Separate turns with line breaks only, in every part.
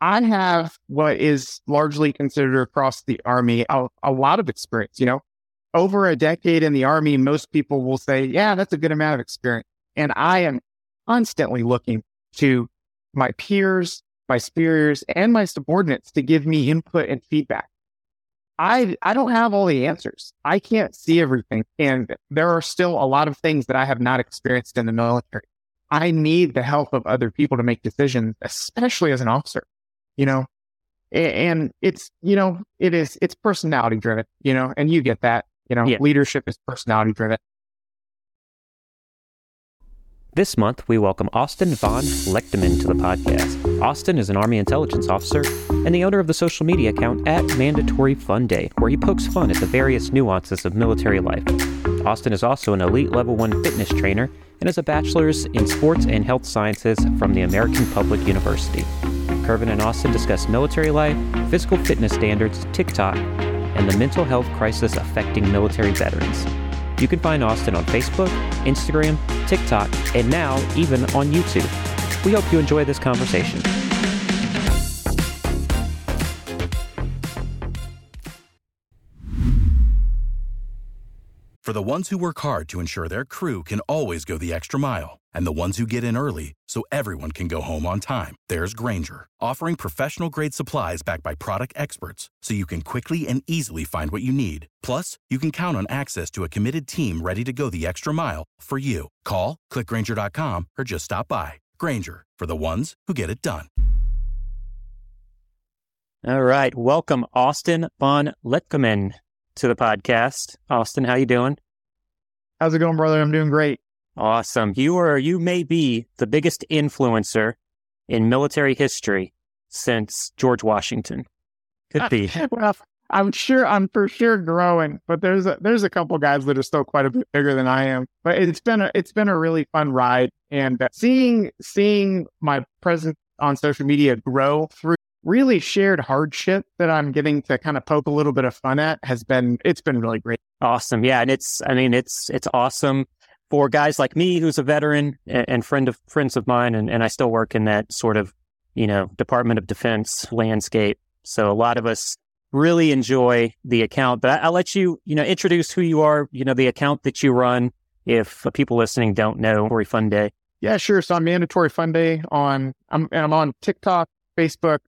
I have what is largely considered across the Army a, a lot of experience. You know, over a decade in the Army, most people will say, yeah, that's a good amount of experience. And I am constantly looking to my peers, my superiors, and my subordinates to give me input and feedback. I I don't have all the answers. I can't see everything, and there are still a lot of things that I have not experienced in the military. I need the help of other people to make decisions, especially as an officer. You know, and it's you know it is it's personality driven. You know, and you get that. You know, yeah. leadership is personality driven.
This month, we welcome Austin von Letkemann to the podcast. Austin is an Army intelligence officer and the owner of the social media account at Mandatory Fun Day, where he pokes fun at the various nuances of military life. Austin is also an elite level 1 fitness trainer and has a bachelor's in sports and health sciences from the American Public University. Kervin and Austin discuss military life, physical fitness standards, TikTok, and the mental health crisis affecting military veterans. You can find Austin on Facebook, Instagram, TikTok, and now even on YouTube. We hope you enjoy this conversation.
For the ones who work hard to ensure their crew can always go the extra mile, and the ones who get in early so everyone can go home on time, there's Grainger, offering professional grade supplies backed by product experts so you can quickly and easily find what you need. Plus, you can count on access to a committed team ready to go the extra mile for you. Call, clickgrainger.com, or just stop by. Grainger, for the ones who get it done.
All right. Welcome, Austin von Letkemann to the podcast. Austin, how you doing?
How's it going, brother? I'm doing great.
Awesome. You are you may be the biggest influencer in military history since George Washington. Could be.
well, I'm sure I'm for sure growing, but there's a there's a couple guys that are still quite a bit bigger than I am. But it's been a it's been a really fun ride, and seeing seeing my presence on social media grow through really shared hardship that I'm getting to kind of poke a little bit of fun at has been it's been really great.
Awesome. Yeah, and it's I mean it's it's awesome for guys like me who's a veteran and, friend of friends of mine and, and I still work in that sort of, you know, Department of Defense landscape. So a lot of us really enjoy the account. But I, will let you, you know, introduce who you are, you know, the account that you run if uh, people listening don't know Mandatory Fun Day.
Yeah, sure. So I'm Mandatory Fun Day on I'm I'm on TikTok, Facebook,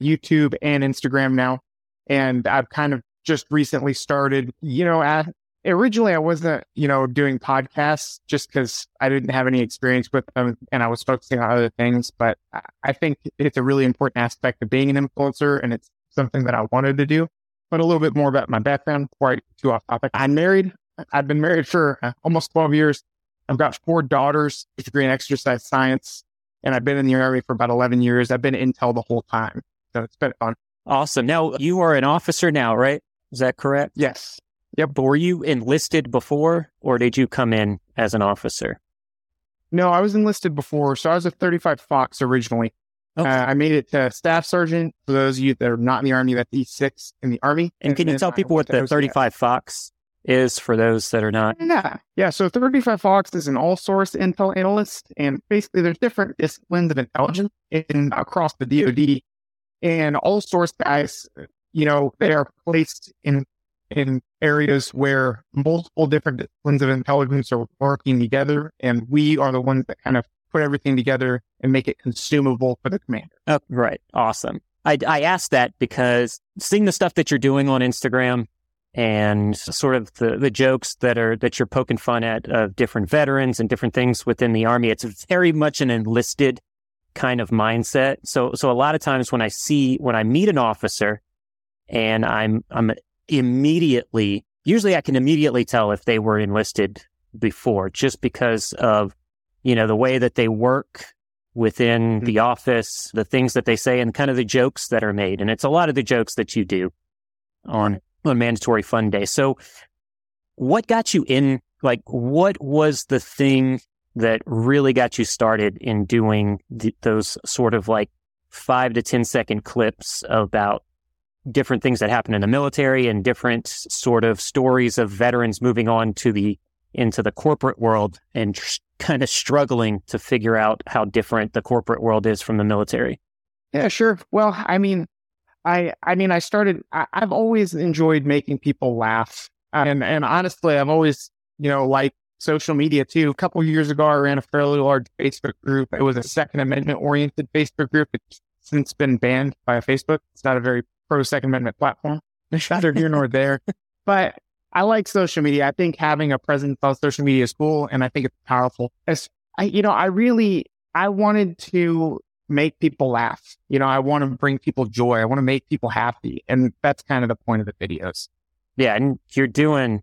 YouTube and Instagram now. And I've kind of just recently started, you know, at, originally I wasn't, you know, doing podcasts just because I didn't have any experience with them and I was focusing on other things. But I think it's a really important aspect of being an influencer and it's something that I wanted to do. But a little bit more about my background before I get too off topic. I'm married. I've been married for uh, almost 12 years. I've got four daughters, a degree in exercise science, and I've been in the Army for about 11 years. I've been Intel the whole time. So it's been fun.
Awesome. Now you are an officer now, right? Is that correct?
Yes.
Yep. But were you enlisted before or did you come in as an officer?
No, I was enlisted before. So I was a 35 Fox originally. Okay. Uh, I made it to staff sergeant. For those of you that are not in the Army, that's E6 in the Army.
And, and can you tell people what the 35 Fox is for those that are not?
Yeah. Yeah. So 35 Fox is an all source intel analyst. And basically, there's different disciplines of intelligence in across the DoD and all source guys, you know, they are placed in in areas where multiple different disciplines of intelligence are working together, and we are the ones that kind of put everything together and make it consumable for the commander.
Oh, right. Awesome. I, I asked that because seeing the stuff that you're doing on Instagram and sort of the, the jokes that are that you're poking fun at of different veterans and different things within the army, it's very much an enlisted kind of mindset. So, so a lot of times when I see, when I meet an officer and I'm, I'm immediately, usually I can immediately tell if they were enlisted before just because of, you know, the way that they work within mm-hmm. the office, the things that they say and kind of the jokes that are made. And it's a lot of the jokes that you do on, on mandatory fun day. So what got you in? Like, what was the thing that really got you started in doing th- those sort of like five to ten second clips about different things that happen in the military and different sort of stories of veterans moving on to the into the corporate world and tr- kind of struggling to figure out how different the corporate world is from the military.
Yeah, sure. Well, I mean, I I mean, I started. I, have always enjoyed making people laugh, and and honestly, I've always you know like social media too. A couple years ago, I ran a fairly large Facebook group. It was a Second Amendment oriented Facebook group. It's since been banned by Facebook. It's not a very pro Second Amendment platform. Neither here nor there. But I like social media. I think having a presence on social media is cool, and I think it's powerful. As I, you know, I really I wanted to make people laugh. You know, I want to bring people joy. I want to make people happy, and that's kind of the point of the videos.
Yeah, and you're doing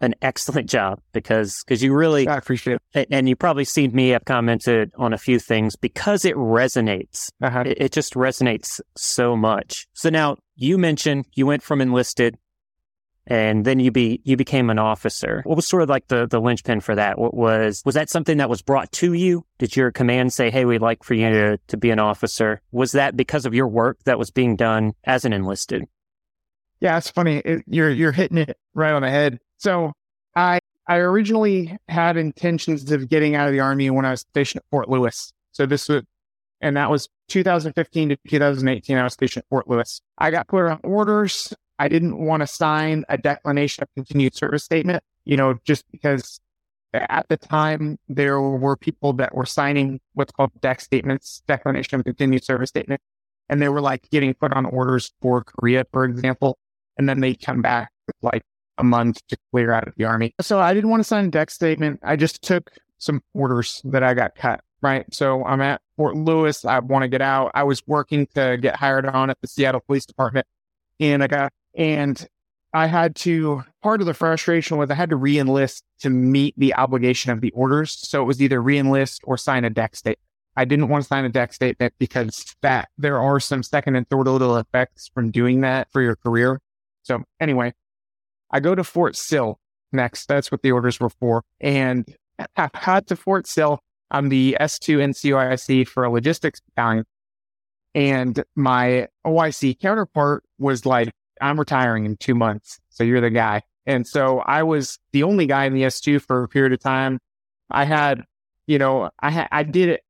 an excellent job because because you really
I appreciate it.
And you probably seen me have commented on a few things because it resonates.
Uh-huh.
It, it just resonates so much. So now you mentioned you went from enlisted and then you be you became an officer. What was sort of like the the linchpin for that? What was was that something that was brought to you? Did your command say, "Hey, we'd like for you to to be an officer"? Was that because of your work that was being done as an enlisted?
Yeah, it's funny. It, you're you're hitting it right on the head. So I I originally had intentions of getting out of the army when I was stationed at Fort Lewis. So this was, and that was 2015 to 2018. I was stationed at Fort Lewis. I got put on orders. I didn't want to sign a declination of continued service statement, you know, just because at the time there were people that were signing what's called DEC statements, declination of continued service statement, and they were like getting put on orders for Korea, for example, and then they come back like a month to clear out of the army. So I didn't want to sign a DEC statement. I just took some orders that I got cut. Right. So I'm at Fort Lewis. I want to get out. I was working to get hired on at the Seattle Police Department and I got and I had to, part of the frustration was I had to re-enlist to meet the obligation of the orders. So it was either re-enlist or sign a DEC statement. I didn't want to sign a DEC statement because that there are some second and third order effects from doing that for your career. So anyway, I go to Fort Sill next. That's what the orders were for. And I got to Fort Sill. I'm the S2 NCOIC for a logistics battalion. And my OIC counterpart was like, I'm retiring in two months. So you're the guy. And so I was the only guy in the S2 for a period of time. I had, you know, I had, I did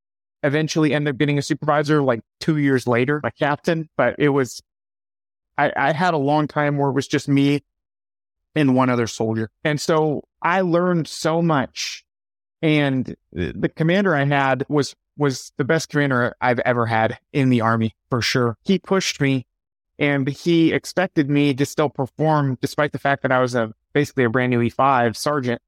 eventually end up getting a supervisor like two years later, a captain, but it was, I, I had a long time where it was just me and one other soldier. And so I learned so much. And the commander I had was, was the best commander I've ever had in the army for sure. He pushed me and he expected me to still perform despite the fact that I was a basically a brand new E5 sergeant.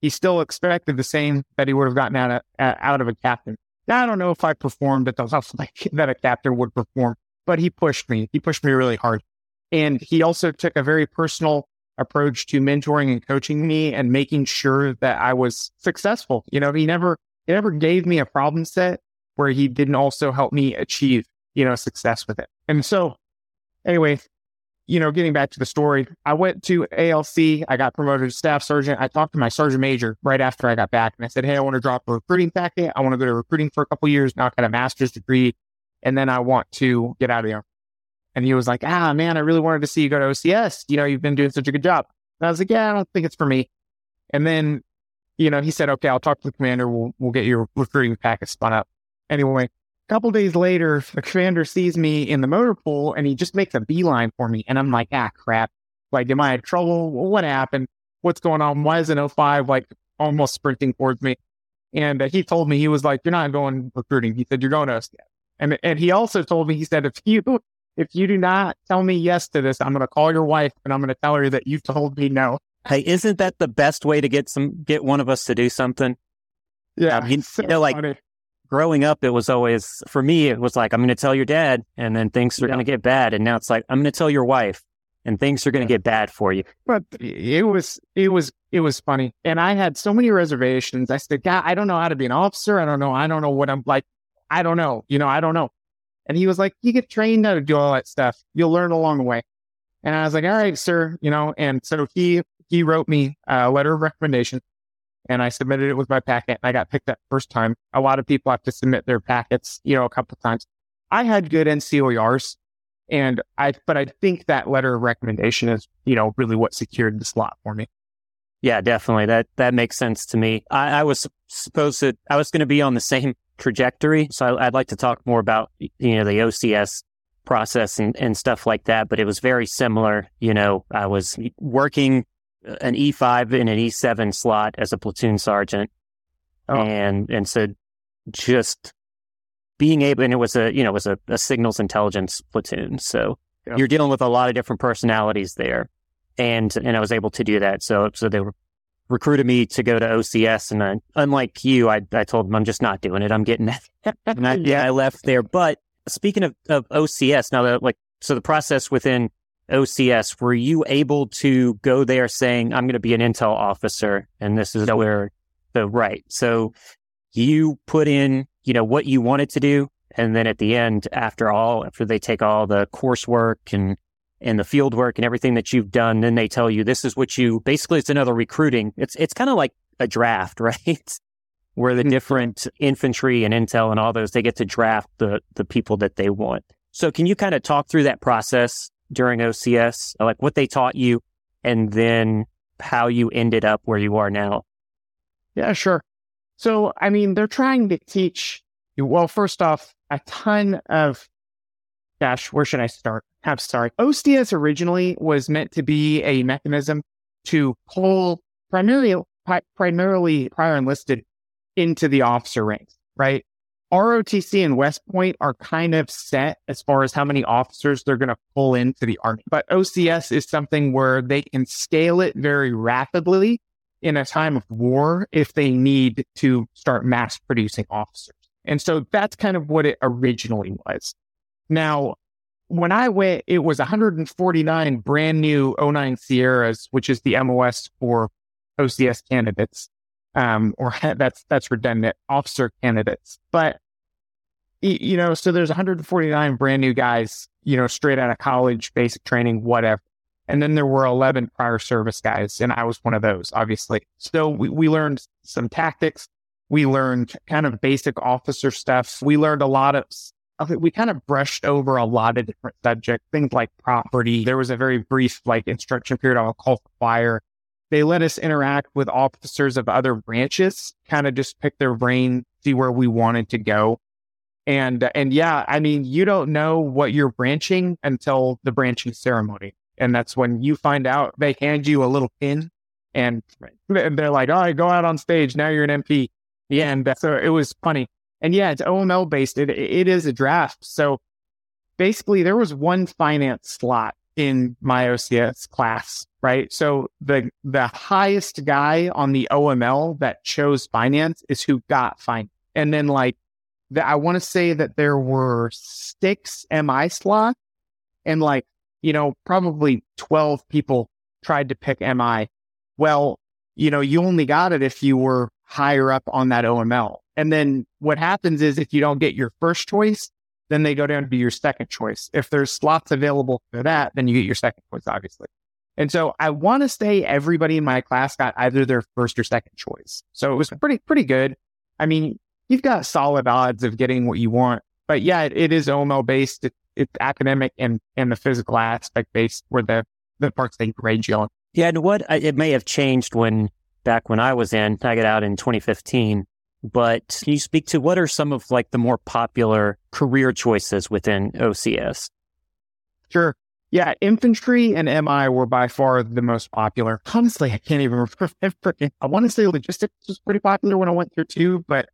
He still expected the same that he would have gotten out of, out of a captain. Now, I don't know if I performed at the level like that a captain would perform, but he pushed me. He pushed me really hard. And he also took a very personal approach to mentoring and coaching me and making sure that I was successful. You know, he never, he never gave me a problem set where he didn't also help me achieve, you know, success with it. And so anyway, you know, getting back to the story, I went to ALC. I got promoted to staff sergeant. I talked to my sergeant major right after I got back and I said, Hey, I want to drop a recruiting packet. I want to go to recruiting for a couple years. Now I got a master's degree and then I want to get out of here. And he was like, Ah, man, I really wanted to see you go to OCS. You know, you've been doing such a good job. And I was like, Yeah, I don't think it's for me. And then, you know, he said, Okay, I'll talk to the commander. We'll, we'll get your recruiting packet spun up. Anyway, a couple days later, the commander sees me in the motor pool and he just makes a beeline for me. And I'm like, ah, crap. Like, am I in trouble? What happened? What's going on? Why is an 05 like almost sprinting towards me? And uh, he told me, he was like, you're not going recruiting. He said, you're going to OCS. And, and he also told me, he said, if you, if you do not tell me yes to this, I'm going to call your wife and I'm going to tell her that you told me no.
Hey, isn't that the best way to get some, get one of us to do something?
Yeah.
Um, you, so you know, like, funny growing up, it was always, for me, it was like, I'm going to tell your dad and then things are yeah. going to get bad. And now it's like, I'm going to tell your wife and things are going to get bad for you.
But it was, it was, it was funny. And I had so many reservations. I said, God, I don't know how to be an officer. I don't know. I don't know what I'm like. I don't know. You know, I don't know. And he was like, you get trained how to do all that stuff. You'll learn along the way. And I was like, all right, sir, you know, and so he, he wrote me a letter of recommendation and I submitted it with my packet and I got picked up first time. A lot of people have to submit their packets, you know, a couple times. I had good NCOERs and I, but I think that letter of recommendation is, you know, really what secured the slot for me.
Yeah, definitely. That, that makes sense to me. I, I was supposed to, I was going to be on the same trajectory. So I, would like to talk more about, you know, the OCS process and, and stuff like that. But it was very similar. You know, I was working uh, an E5 in an E7 slot as a platoon sergeant. Oh. And, and so just being able, and it was a, you know, it was a, a signals intelligence platoon. So yeah. you're dealing with a lot of different personalities there. And, and I was able to do that. So, so they were recruited me to go to OCS. And I, unlike you, I, I told them I'm just not doing it. I'm getting that. and I, yeah, I left there. But speaking of, of OCS, now that like, so the process within OCS, were you able to go there saying, I'm going to be an intel officer and this is where the right. So you put in, you know, what you wanted to do. And then at the end, after all, after they take all the coursework and, and the field work and everything that you've done, then they tell you this is what you basically it's another recruiting. It's, it's kind of like a draft, right? Where the mm-hmm. different infantry and intel and all those, they get to draft the, the people that they want. So can you kind of talk through that process during OCS, like what they taught you, and then how you ended up where you are now?
Yeah, sure. So, I mean, they're trying to teach you, well, first off, a ton of, gosh, where should I start? I'm sorry. OCS originally was meant to be a mechanism to pull primarily, primarily prior enlisted into the officer ranks, right? ROTC and West Point are kind of set as far as how many officers they're going to pull into the Army. But OCS is something where they can scale it very rapidly in a time of war if they need to start mass producing officers. And so that's kind of what it originally was. Now, when I went, it was 149 brand new 09 Sierras, which is the MOS for OCS candidates um, or that's that's redundant officer candidates. But you know, so there's 149 brand new guys, you know, straight out of college, basic training, whatever. And then there were 11 prior service guys, and I was one of those, obviously. So we, we learned some tactics. We learned kind of basic officer stuff. We learned a lot of, we kind of brushed over a lot of different subjects, things like property. There was a very brief like instruction period on a call for fire they let us interact with officers of other branches, kind of just pick their brain, see where we wanted to go. And, and yeah, I mean, you don't know what you're branching until the branching ceremony. And that's when you find out they hand you a little pin and they're like, all right, go out on stage. Now you're an MP. Yeah. And so it was funny. And yeah, it's OML based. It, it is a draft. So basically there was one finance slot in my OCS class, right? So the the highest guy on the OML that chose finance is who got finance. And then like the, I want to say that there were six MI slots and like, you know, probably 12 people tried to pick MI. Well, you know, you only got it if you were higher up on that OML. And then what happens is if you don't get your first choice, then they go down to be your second choice. If there's slots available for that, then you get your second choice, obviously. And so I want to say everybody in my class got either their first or second choice. So it was pretty, pretty good. I mean, you've got solid odds of getting what you want, but yeah, it, it is OML based. It, it's academic and, and the physical aspect based where the, the parts they grade you on.
Yeah. And what uh, it may have changed when back when I was in, I got out in 2015 but can you speak to what are some of like the more popular career choices within OCS?
Sure. Yeah, infantry and MI were by far the most popular. Honestly, I can't even remember. I want to say logistics was pretty popular when I went through too, but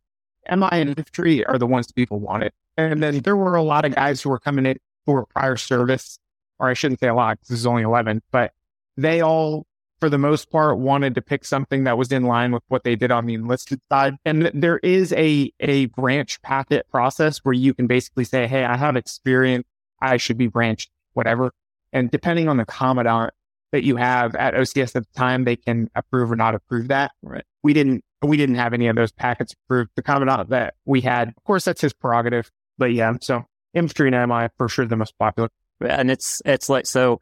MI and infantry are the ones people wanted. And then there were a lot of guys who were coming in who were prior service, or I shouldn't say a lot because this is only 11, but they all for the most part, wanted to pick something that was in line with what they did on the enlisted side. And there is a, a branch packet process where you can basically say, Hey, I have experience. I should be branched, whatever. And depending on the commandant that you have at OCS at the time, they can approve or not approve that. Right. We didn't, we didn't have any of those packets approved. The commandant that we had, of course, that's his prerogative. But yeah, so infantry and MI for sure the most popular.
And it's, it's like, so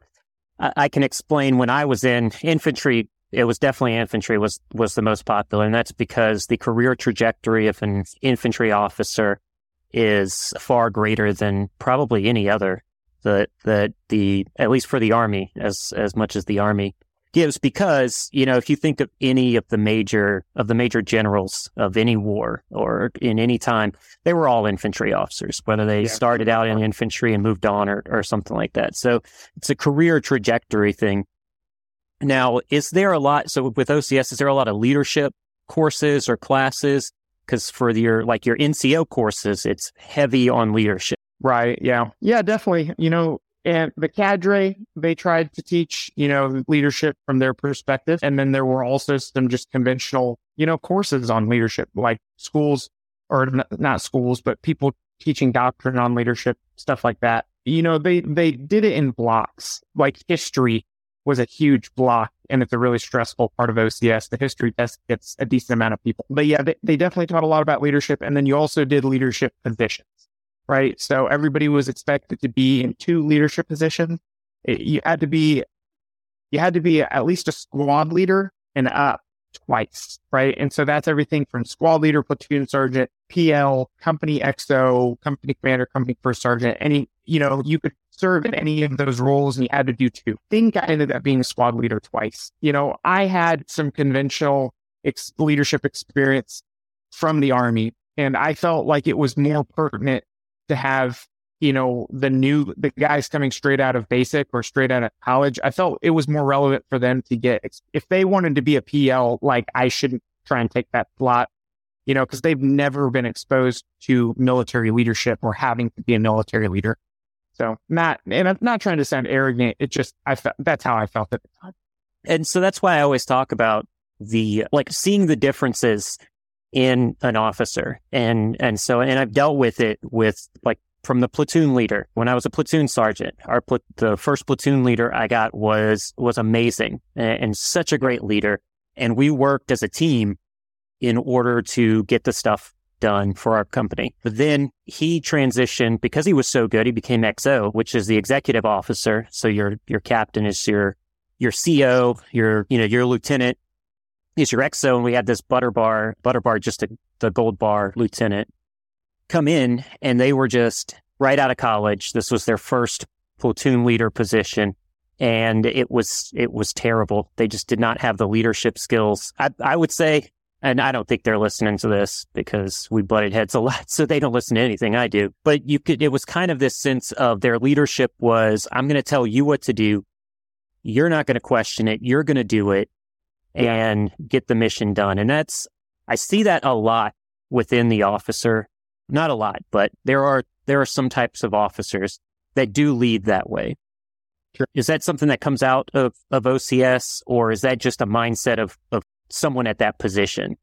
I can explain when I was in infantry, it was definitely infantry was, was the most popular. And that's because the career trajectory of an infantry officer is far greater than probably any other. The, the, the, at least for the army, as, as much as the army. Gives because, you know, if you think of any of the major, of the major generals of any war or in any time, they were all infantry officers, whether they yeah. started out in infantry and moved on or, or something like that. So it's a career trajectory thing. Now, is there a lot? So with OCS, is there a lot of leadership courses or classes? Because for your, like your NCO courses, it's heavy on leadership.
Right. Yeah. Yeah, definitely. You know, and the cadre, they tried to teach, you know, leadership from their perspective. And then there were also some just conventional, you know, courses on leadership, like schools or not schools, but people teaching doctrine on leadership, stuff like that. You know, they, they did it in blocks. Like history was a huge block and it's a really stressful part of OCS. The history test gets a decent amount of people. But yeah, they, they definitely taught a lot about leadership. And then you also did leadership positions right? So everybody was expected to be in two leadership positions. It, you had to be, you had to be at least a squad leader and up twice, right? And so that's everything from squad leader, platoon sergeant, PL, company XO, company commander, company first sergeant. Any, you know, you could serve in any of those roles and you had to do two. Think I ended up being a squad leader twice. You know, I had some conventional ex- leadership experience from the army and I felt like it was more pertinent to have, you know, the new, the guys coming straight out of basic or straight out of college. I felt it was more relevant for them to get, if they wanted to be a PL, like I shouldn't try and take that slot, you know, because they've never been exposed to military leadership or having to be a military leader. So not, and I'm not trying to sound arrogant. It just, I felt, that's how I felt at the time.
And so that's why I always talk about the, like seeing the differences in an officer. And, and so, and I've dealt with it with like from the platoon leader. When I was a platoon sergeant, our pl- the first platoon leader I got was, was amazing and, and such a great leader. And we worked as a team in order to get the stuff done for our company. But then he transitioned because he was so good. He became XO, which is the executive officer. So your, your captain is your, your CO, your, you know, your lieutenant is your XO, and we had this butter bar, butter bar, just a, the gold bar lieutenant come in, and they were just right out of college. This was their first platoon leader position, and it was it was terrible. They just did not have the leadership skills. I, I would say, and I don't think they're listening to this because we butted heads a lot, so they don't listen to anything I do. But you could, it was kind of this sense of their leadership was, I'm going to tell you what to do. You're not going to question it. You're going to do it and get the mission done. And that's, I see that a lot within the officer. Not a lot, but there are, there are some types of officers that do lead that way. Sure. Is that something that comes out of, of OCS or is that just a mindset of, of someone at that position?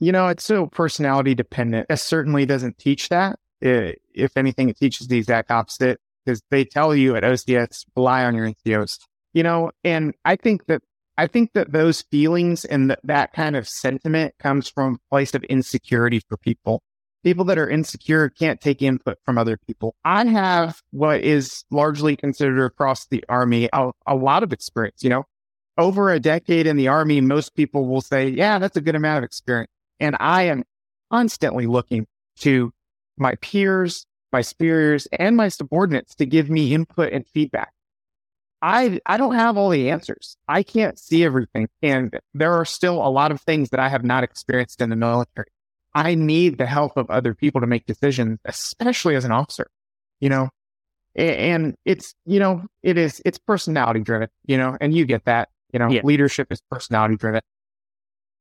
You know, it's so personality dependent. It certainly doesn't teach that. It, if anything, it teaches the exact opposite because they tell you at OCS, rely on your NCOs. You know, and I think that I think that those feelings and th- that kind of sentiment comes from a place of insecurity for people. People that are insecure can't take input from other people. I have what is largely considered across the army a, a lot of experience, you know, over a decade in the army, most people will say, yeah, that's a good amount of experience. And I am constantly looking to my peers, my superiors, and my subordinates to give me input and feedback. I I don't have all the answers. I can't see everything, and there are still a lot of things that I have not experienced in the military. I need the help of other people to make decisions, especially as an officer. You know, and it's you know it is it's personality driven. You know, and you get that. You know, yeah. leadership is personality driven.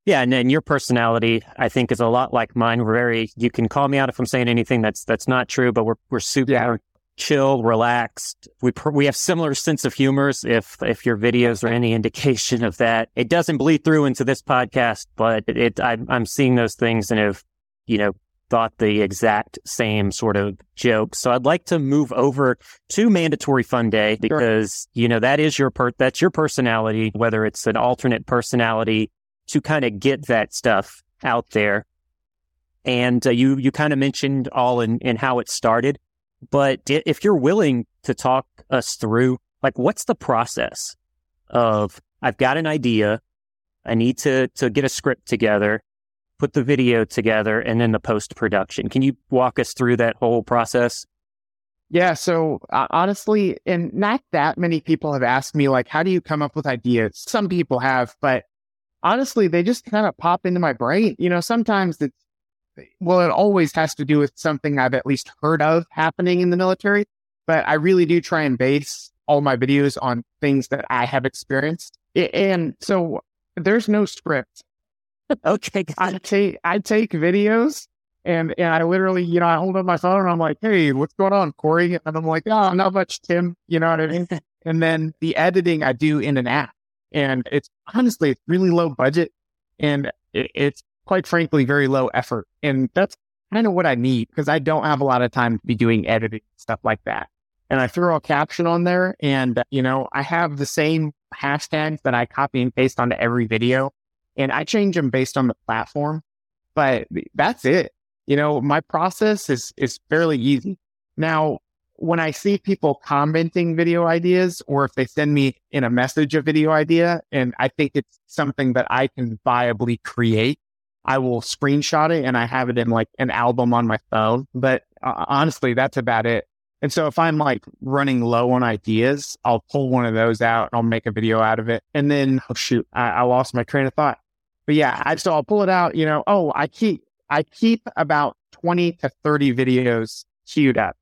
Yeah, and, and your personality, I think, is a lot like mine. We're very. You can call me out if I'm saying anything that's that's not true, but we're we're super yeah chill, relaxed. We pr- we have similar sense of humors. If if your videos are any indication of that, it doesn't bleed through into this podcast, but it, it I, I'm seeing those things and have you know thought the exact same sort of joke. So I'd like to move over to mandatory fun day because sure. you know that is your per that's your personality, whether it's an alternate personality to kind of get that stuff out there. And uh, you you kind of mentioned all in in how it started. But if you're willing to talk us through, like, what's the process of I've got an idea, I need to to get a script together, put the video together, and then the post production. Can you walk us through that whole process?
Yeah. So uh, honestly, and not that many people have asked me, like, how do you come up with ideas? Some people have, but honestly, they just kind of pop into my brain. You know, sometimes it's, well, it always has to do with something I've at least heard of happening in the military, but I really do try and base all my videos on things that I have experienced. And so there's no script.
okay.
I take, I take videos and, and I literally, you know, I hold up my phone and I'm like, Hey, what's going on, Corey? And I'm like, Oh, not much, Tim. You know what I mean? and then the editing I do in an app and it's honestly, it's really low budget and it, it's quite frankly, very low effort. And that's kind of what I need because I don't have a lot of time to be doing editing stuff like that. And I throw a caption on there and, you know, I have the same hashtags that I copy and paste onto every video and I change them based on the platform, but that's it. You know, my process is, is fairly easy. Now, when I see people commenting video ideas or if they send me in a message a video idea and I think it's something that I can viably create, I will screenshot it and I have it in like an album on my phone. But uh, honestly, that's about it. And so if I'm like running low on ideas, I'll pull one of those out and I'll make a video out of it. And then, oh shoot, I, I lost my train of thought. But yeah, I, so I'll pull it out, you know, oh, I keep, I keep about 20 to 30 videos queued up,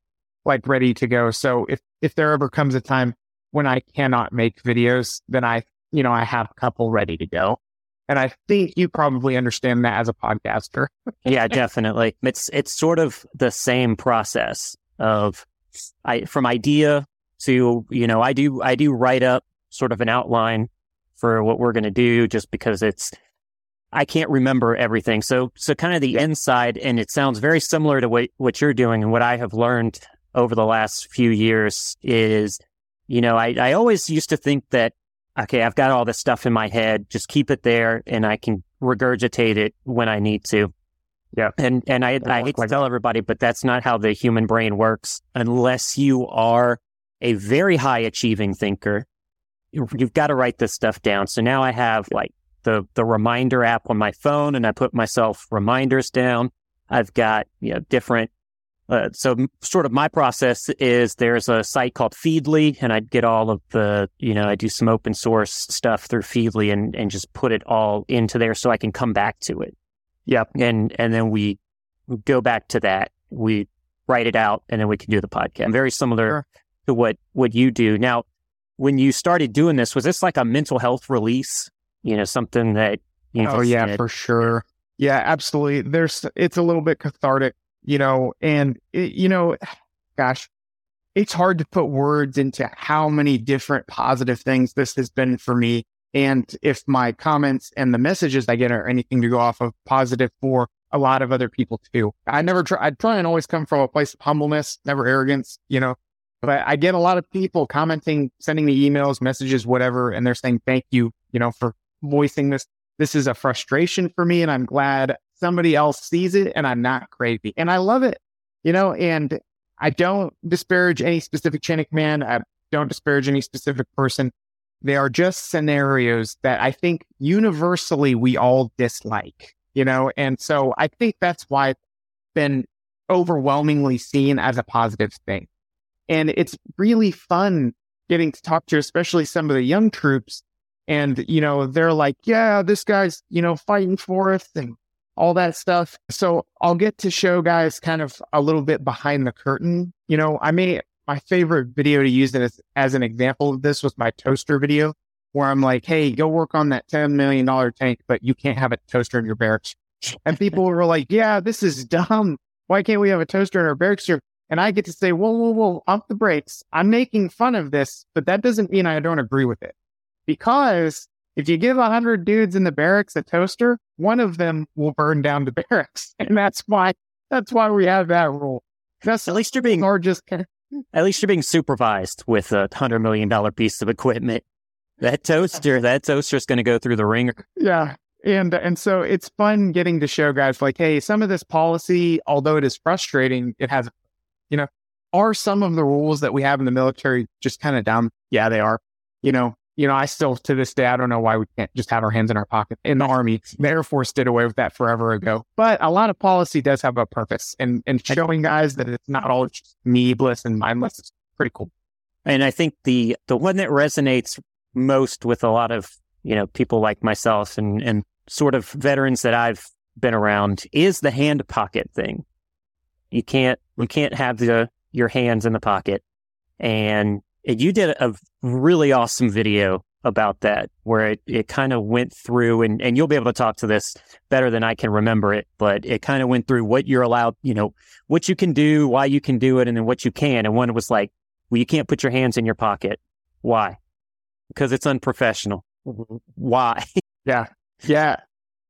like ready to go. So if, if there ever comes a time when I cannot make videos, then I, you know, I have a couple ready to go. And I think you probably understand that as a podcaster.
yeah, definitely. It's, it's sort of the same process of I from idea to you know I do I do write up sort of an outline for what we're going to do just because it's I can't remember everything. So so kind of the inside and it sounds very similar to what what you're doing and what I have learned over the last few years is you know I I always used to think that okay I've got all this stuff in my head just keep it there and I can regurgitate it when I need to.
Yeah.
And and I, I hate to tell everybody, but that's not how the human brain works unless you are a very high achieving thinker. You've got to write this stuff down. So now I have like the the reminder app on my phone and I put myself reminders down. I've got, you know, different uh, so sort of my process is there's a site called Feedly and I get all of the, you know, I do some open source stuff through Feedly and, and just put it all into there so I can come back to it. Yep. And, and then we go back to that. We write it out and then we can do the podcast. Very similar sure. to what, what you do. Now, when you started doing this, was this like a mental health release? You know, something that, you know,
oh yeah, for sure. Yeah, absolutely. There's, it's a little bit cathartic, you know, and it, you know, gosh, it's hard to put words into how many different positive things this has been for me and if my comments and the messages I get are anything to go off of positive for a lot of other people too. I never try, I try and always come from a place of humbleness, never arrogance, you know, but I get a lot of people commenting, sending me emails, messages, whatever, and they're saying, thank you, you know, for voicing this. This is a frustration for me and I'm glad somebody else sees it and I'm not crazy and I love it, you know, and I don't disparage any specific chain command. I don't disparage any specific person. They are just scenarios that I think universally we all dislike, you know? And so I think that's why it's been overwhelmingly seen as a positive thing. And it's really fun getting to talk to, especially some of the young troops. And, you know, they're like, yeah, this guy's, you know, fighting for us and all that stuff. So I'll get to show guys kind of a little bit behind the curtain. You know, I may my favorite video to use as, as an example of this was my toaster video, where I'm like, hey, go work on that $10 million tank, but you can't have a toaster in your barracks. And people were like, yeah, this is dumb. Why can't we have a toaster in our barracks here? And I get to say, whoa, whoa, whoa, off the brakes. I'm making fun of this, but that doesn't mean I don't agree with it. Because if you give a hundred dudes in the barracks a toaster, one of them will burn down the barracks. And that's why, that's why we have that rule.
That's at least you're being
or just
at least you're being supervised with a hundred million dollar piece of equipment. That toaster, that toaster is going to go through the ringer.
Yeah. And, and so it's fun getting to show guys like, Hey, some of this policy, although it is frustrating, it has, you know, are some of the rules that we have in the military just kind of dumb? Yeah, they are. You know, you know, I still to this day, I don't know why we can't just have our hands in our pocket in the army. The Air Force did away with that forever ago. But a lot of policy does have a purpose and, and showing guys that it's not all just needless and mindless is pretty cool.
And I think the the one that resonates most with a lot of, you know, people like myself and, and sort of veterans that I've been around is the hand pocket thing. You can't you can't have the your hands in the pocket. And you did a really awesome video about that where it, it kind of went through and, and you'll be able to talk to this better than I can remember it, but it kind of went through what you're allowed, you know, what you can do, why you can do it, and then what you can. And one was like, well, you can't put your hands in your pocket. Why? Because it's unprofessional. Mm-hmm. Why?
Yeah. Yeah.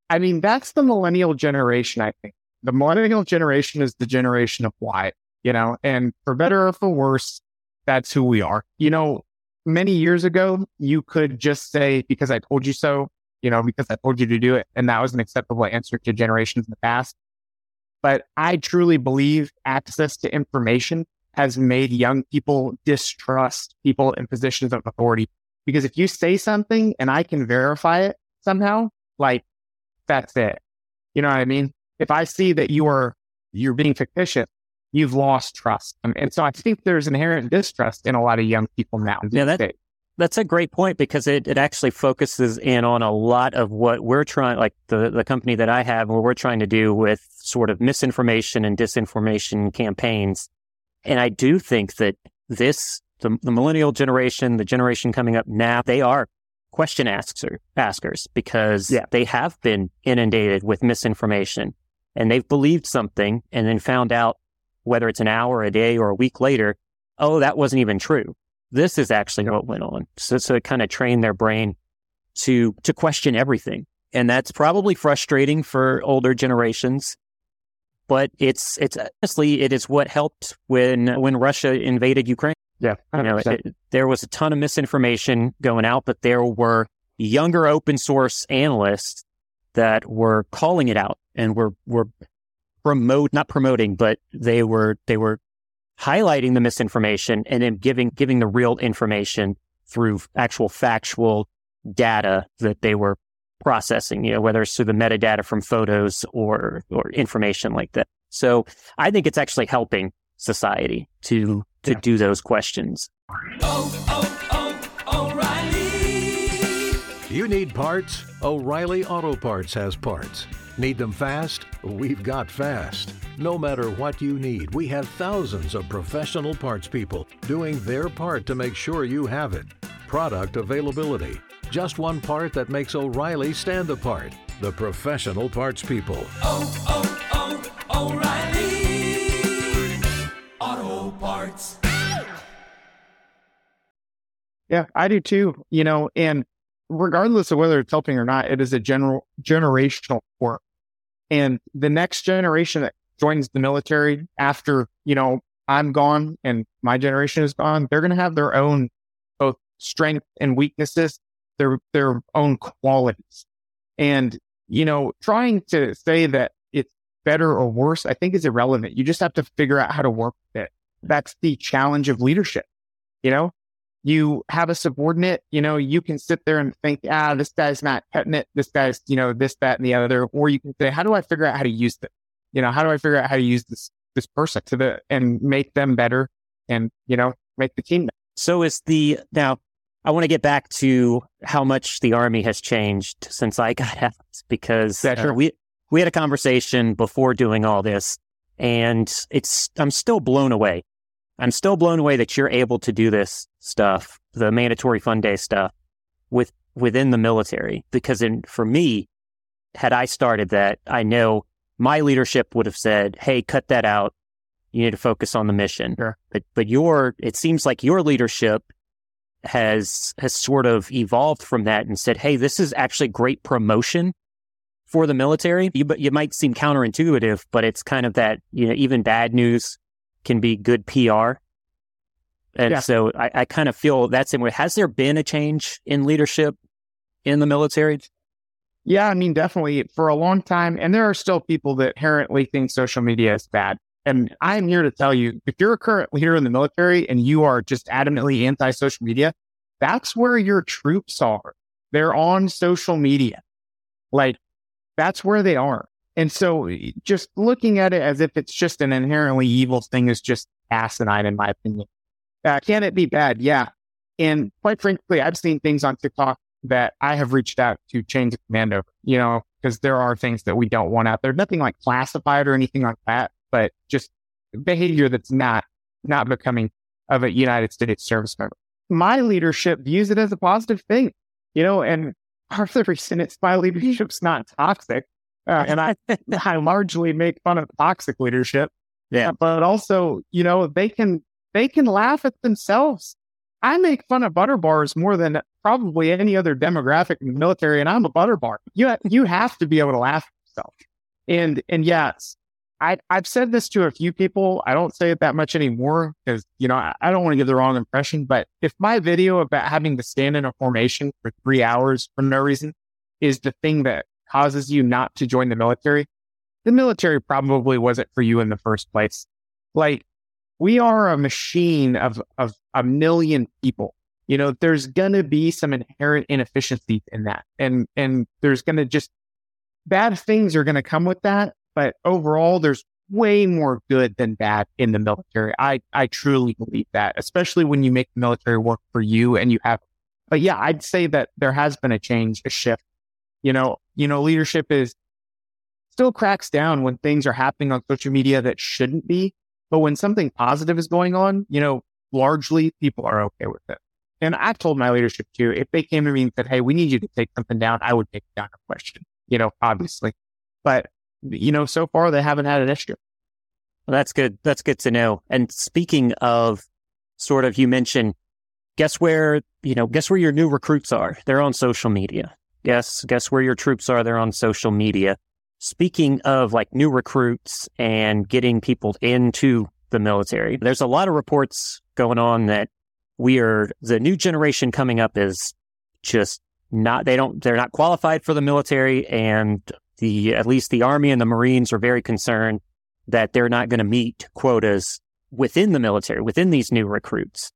I mean, that's the millennial generation, I think. The millennial generation is the generation of why, you know, and for better or for worse, that's who we are. You know, many years ago, you could just say, because I told you so, you know, because I told you to do it. And that was an acceptable answer to generations in the past. But I truly believe access to information has made young people distrust people in positions of authority. Because if you say something and I can verify it somehow, like that's it. You know what I mean? If I see that you are, you're being fictitious, you've lost trust. And so I think there's inherent distrust in a lot of young people now.
Yeah, that, that's a great point because it, it actually focuses in on a lot of what we're trying, like the, the company that I have, what we're trying to do with sort of misinformation and disinformation campaigns. And I do think that this, the, the millennial generation, the generation coming up now, they are question asker, askers because yeah. they have been inundated with misinformation and they've believed something and then found out whether it's an hour, a day, or a week later, oh, that wasn't even true. This is actually what went on. So, so it kind of trained their brain to to question everything, and that's probably frustrating for older generations. But it's it's honestly it is what helped when when Russia invaded Ukraine.
Yeah,
you know, it, there was a ton of misinformation going out, but there were younger open source analysts that were calling it out and were were promote, not promoting, but they were, they were highlighting the misinformation and then giving, giving the real information through actual factual data that they were processing, you know, whether it's through the metadata from photos or, or information like that. So I think it's actually helping society to, to yeah. do those questions. Oh, oh,
oh, O'Reilly. You need parts? O'Reilly Auto Parts has parts. Need them fast? We've got fast. No matter what you need, we have thousands of professional parts people doing their part to make sure you have it. Product availability. Just one part that makes O'Reilly stand apart. The professional parts people. Oh,
oh, oh, O'Reilly. Auto Parts. Yeah, I do too. You know, and regardless of whether it's helping or not, it is a general generational work. And the next generation that joins the military after, you know, I'm gone and my generation is gone, they're going to have their own both strength and weaknesses, their, their own qualities. And, you know, trying to say that it's better or worse, I think is irrelevant. You just have to figure out how to work with it. That's the challenge of leadership. You know, you have a subordinate, you know, you can sit there and think, ah, this guy's not cutting it. This guy's, you know, this, that, and the other. Or you can say, how do I figure out how to use this? You know, how do I figure out how to use this, this person to the, and make them better and, you know, make the team better.
So is the, now I want to get back to how much the army has changed since I got out because uh, we, we had a conversation before doing all this and it's, I'm still blown away I'm still blown away that you're able to do this stuff, the mandatory fun day stuff with within the military. Because in, for me, had I started that, I know my leadership would have said, Hey, cut that out. You need to focus on the mission.
Sure.
But, but your, it seems like your leadership has, has sort of evolved from that and said, Hey, this is actually great promotion for the military. You, you might seem counterintuitive, but it's kind of that, you know, even bad news can be good PR. And yeah. so I, I kind of feel that's in where has there been a change in leadership in the military?
Yeah, I mean, definitely for a long time. And there are still people that inherently think social media is bad. And I'm here to tell you if you're a current leader in the military and you are just adamantly anti social media, that's where your troops are. They're on social media. Like that's where they are. And so just looking at it as if it's just an inherently evil thing is just asinine, in my opinion. Uh, can it be bad? Yeah. And quite frankly, I've seen things on TikTok that I have reached out to change the command over, you know, because there are things that we don't want out there. Nothing like classified or anything like that, but just behavior that's not, not becoming of a United States service member. My leadership views it as a positive thing, you know, and part of the reason it's my leadership's not toxic. Uh, and I, I largely make fun of toxic leadership.
Yeah.
But also, you know, they can, they can laugh at themselves. I make fun of butter bars more than probably any other demographic in the military, and I'm a butter bar. You, you have to be able to laugh at yourself. And, and yes, I, I've said this to a few people. I don't say it that much anymore because, you know, I, I don't want to give the wrong impression. But if my video about having to stand in a formation for three hours for no reason is the thing that causes you not to join the military, the military probably wasn't for you in the first place. Like we are a machine of, of a million people. You know, there's to be some inherent inefficiencies in that. And, and there's to just bad things are to come with that. But overall, there's way more good than bad in the military. I, I truly believe that, especially when you make the military work for you and you have, but yeah, I'd say that there has been a change, a shift. You know, you know, leadership is still cracks down when things are happening on social media that shouldn't be. But when something positive is going on, you know, largely people are okay with it. And I've told my leadership too, if they came to me and said, Hey, we need you to take something down, I would take down a question, you know, obviously. But, you know, so far they haven't had an issue.
Well, that's good. That's good to know. And speaking of sort of, you mentioned, guess where, you know, guess where your new recruits are? They're on social media. Guess, guess where your troops are? They're on social media. Speaking of like new recruits and getting people into the military, there's a lot of reports going on that we are the new generation coming up is just not they don't they're not qualified for the military and the at least the army and the marines are very concerned that they're not going to meet quotas within the military within these new recruits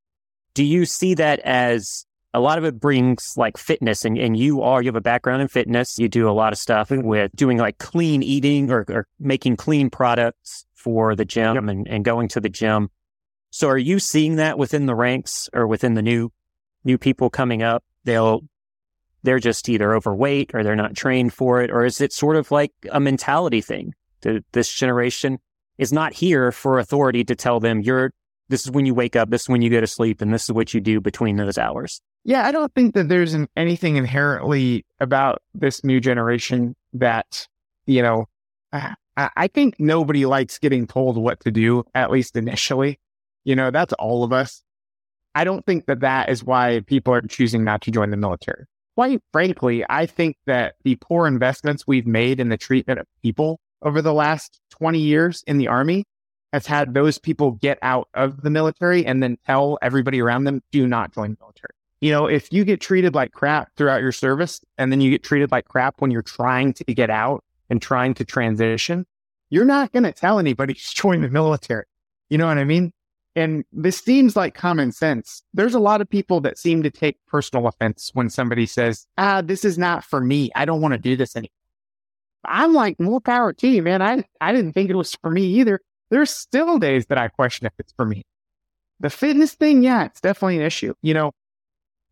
do you see that as a lot of it brings like fitness and, and you are, you have a background in fitness. You do a lot of stuff with doing like clean eating or, or making clean products for the gym yep. and, and going to the gym. So are you seeing that within the ranks or within the new, new people coming up? They'll, they're just either overweight or they're not trained for it. Or is it sort of like a mentality thing? that this generation is not here for authority to tell them you're, this is when you wake up, this is when you go to sleep, and this is what you do between those hours.
Yeah, I don't think that there's an, anything inherently about this new generation that, you know, I, I think nobody likes getting told what to do, at least initially. You know, that's all of us. I don't think that that is why people are choosing not to join the military. Quite frankly, I think that the poor investments we've made in the treatment of people over the last 20 years in the army has had those people get out of the military and then tell everybody around them, do not join the military. You know, if you get treated like crap throughout your service and then you get treated like crap when you're trying to get out and trying to transition, you're not going to tell anybody to join the military. You know what I mean? And this seems like common sense. There's a lot of people that seem to take personal offense when somebody says, ah, this is not for me. I don't want to do this anymore. I'm like, more power to you, man. I, I didn't think it was for me either. There's still days that I question if it's for me. The fitness thing, yeah, it's definitely an issue. You know,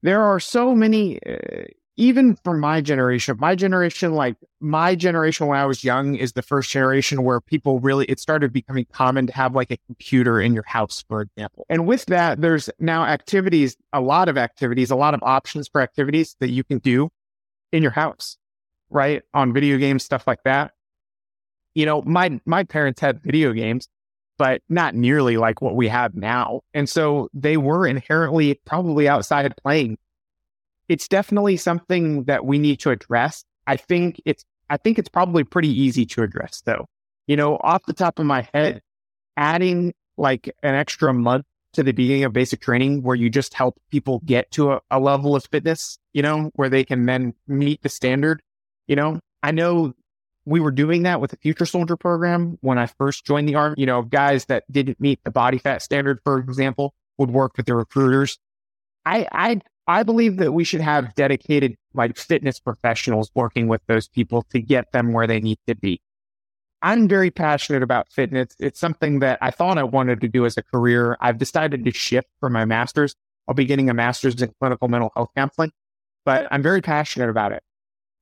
there are so many, uh, even for my generation, my generation, like my generation when I was young is the first generation where people really, it started becoming common to have like a computer in your house, for example. And with that, there's now activities, a lot of activities, a lot of options for activities that you can do in your house, right? On video games, stuff like that. You know, my, my parents had video games but not nearly like what we have now. And so they were inherently probably outside playing. It's definitely something that we need to address. I think it's, I think it's probably pretty easy to address though. You know, off the top of my head, adding like an extra month to the beginning of basic training where you just help people get to a, a level of fitness, you know, where they can then meet the standard. You know, I know we were doing that with the future soldier program when I first joined the army. You know, guys that didn't meet the body fat standard, for example, would work with the recruiters. I, I, I believe that we should have dedicated like fitness professionals working with those people to get them where they need to be. I'm very passionate about fitness. It's something that I thought I wanted to do as a career. I've decided to shift for my master's. I'll be getting a master's in clinical mental health counseling, but I'm very passionate about it.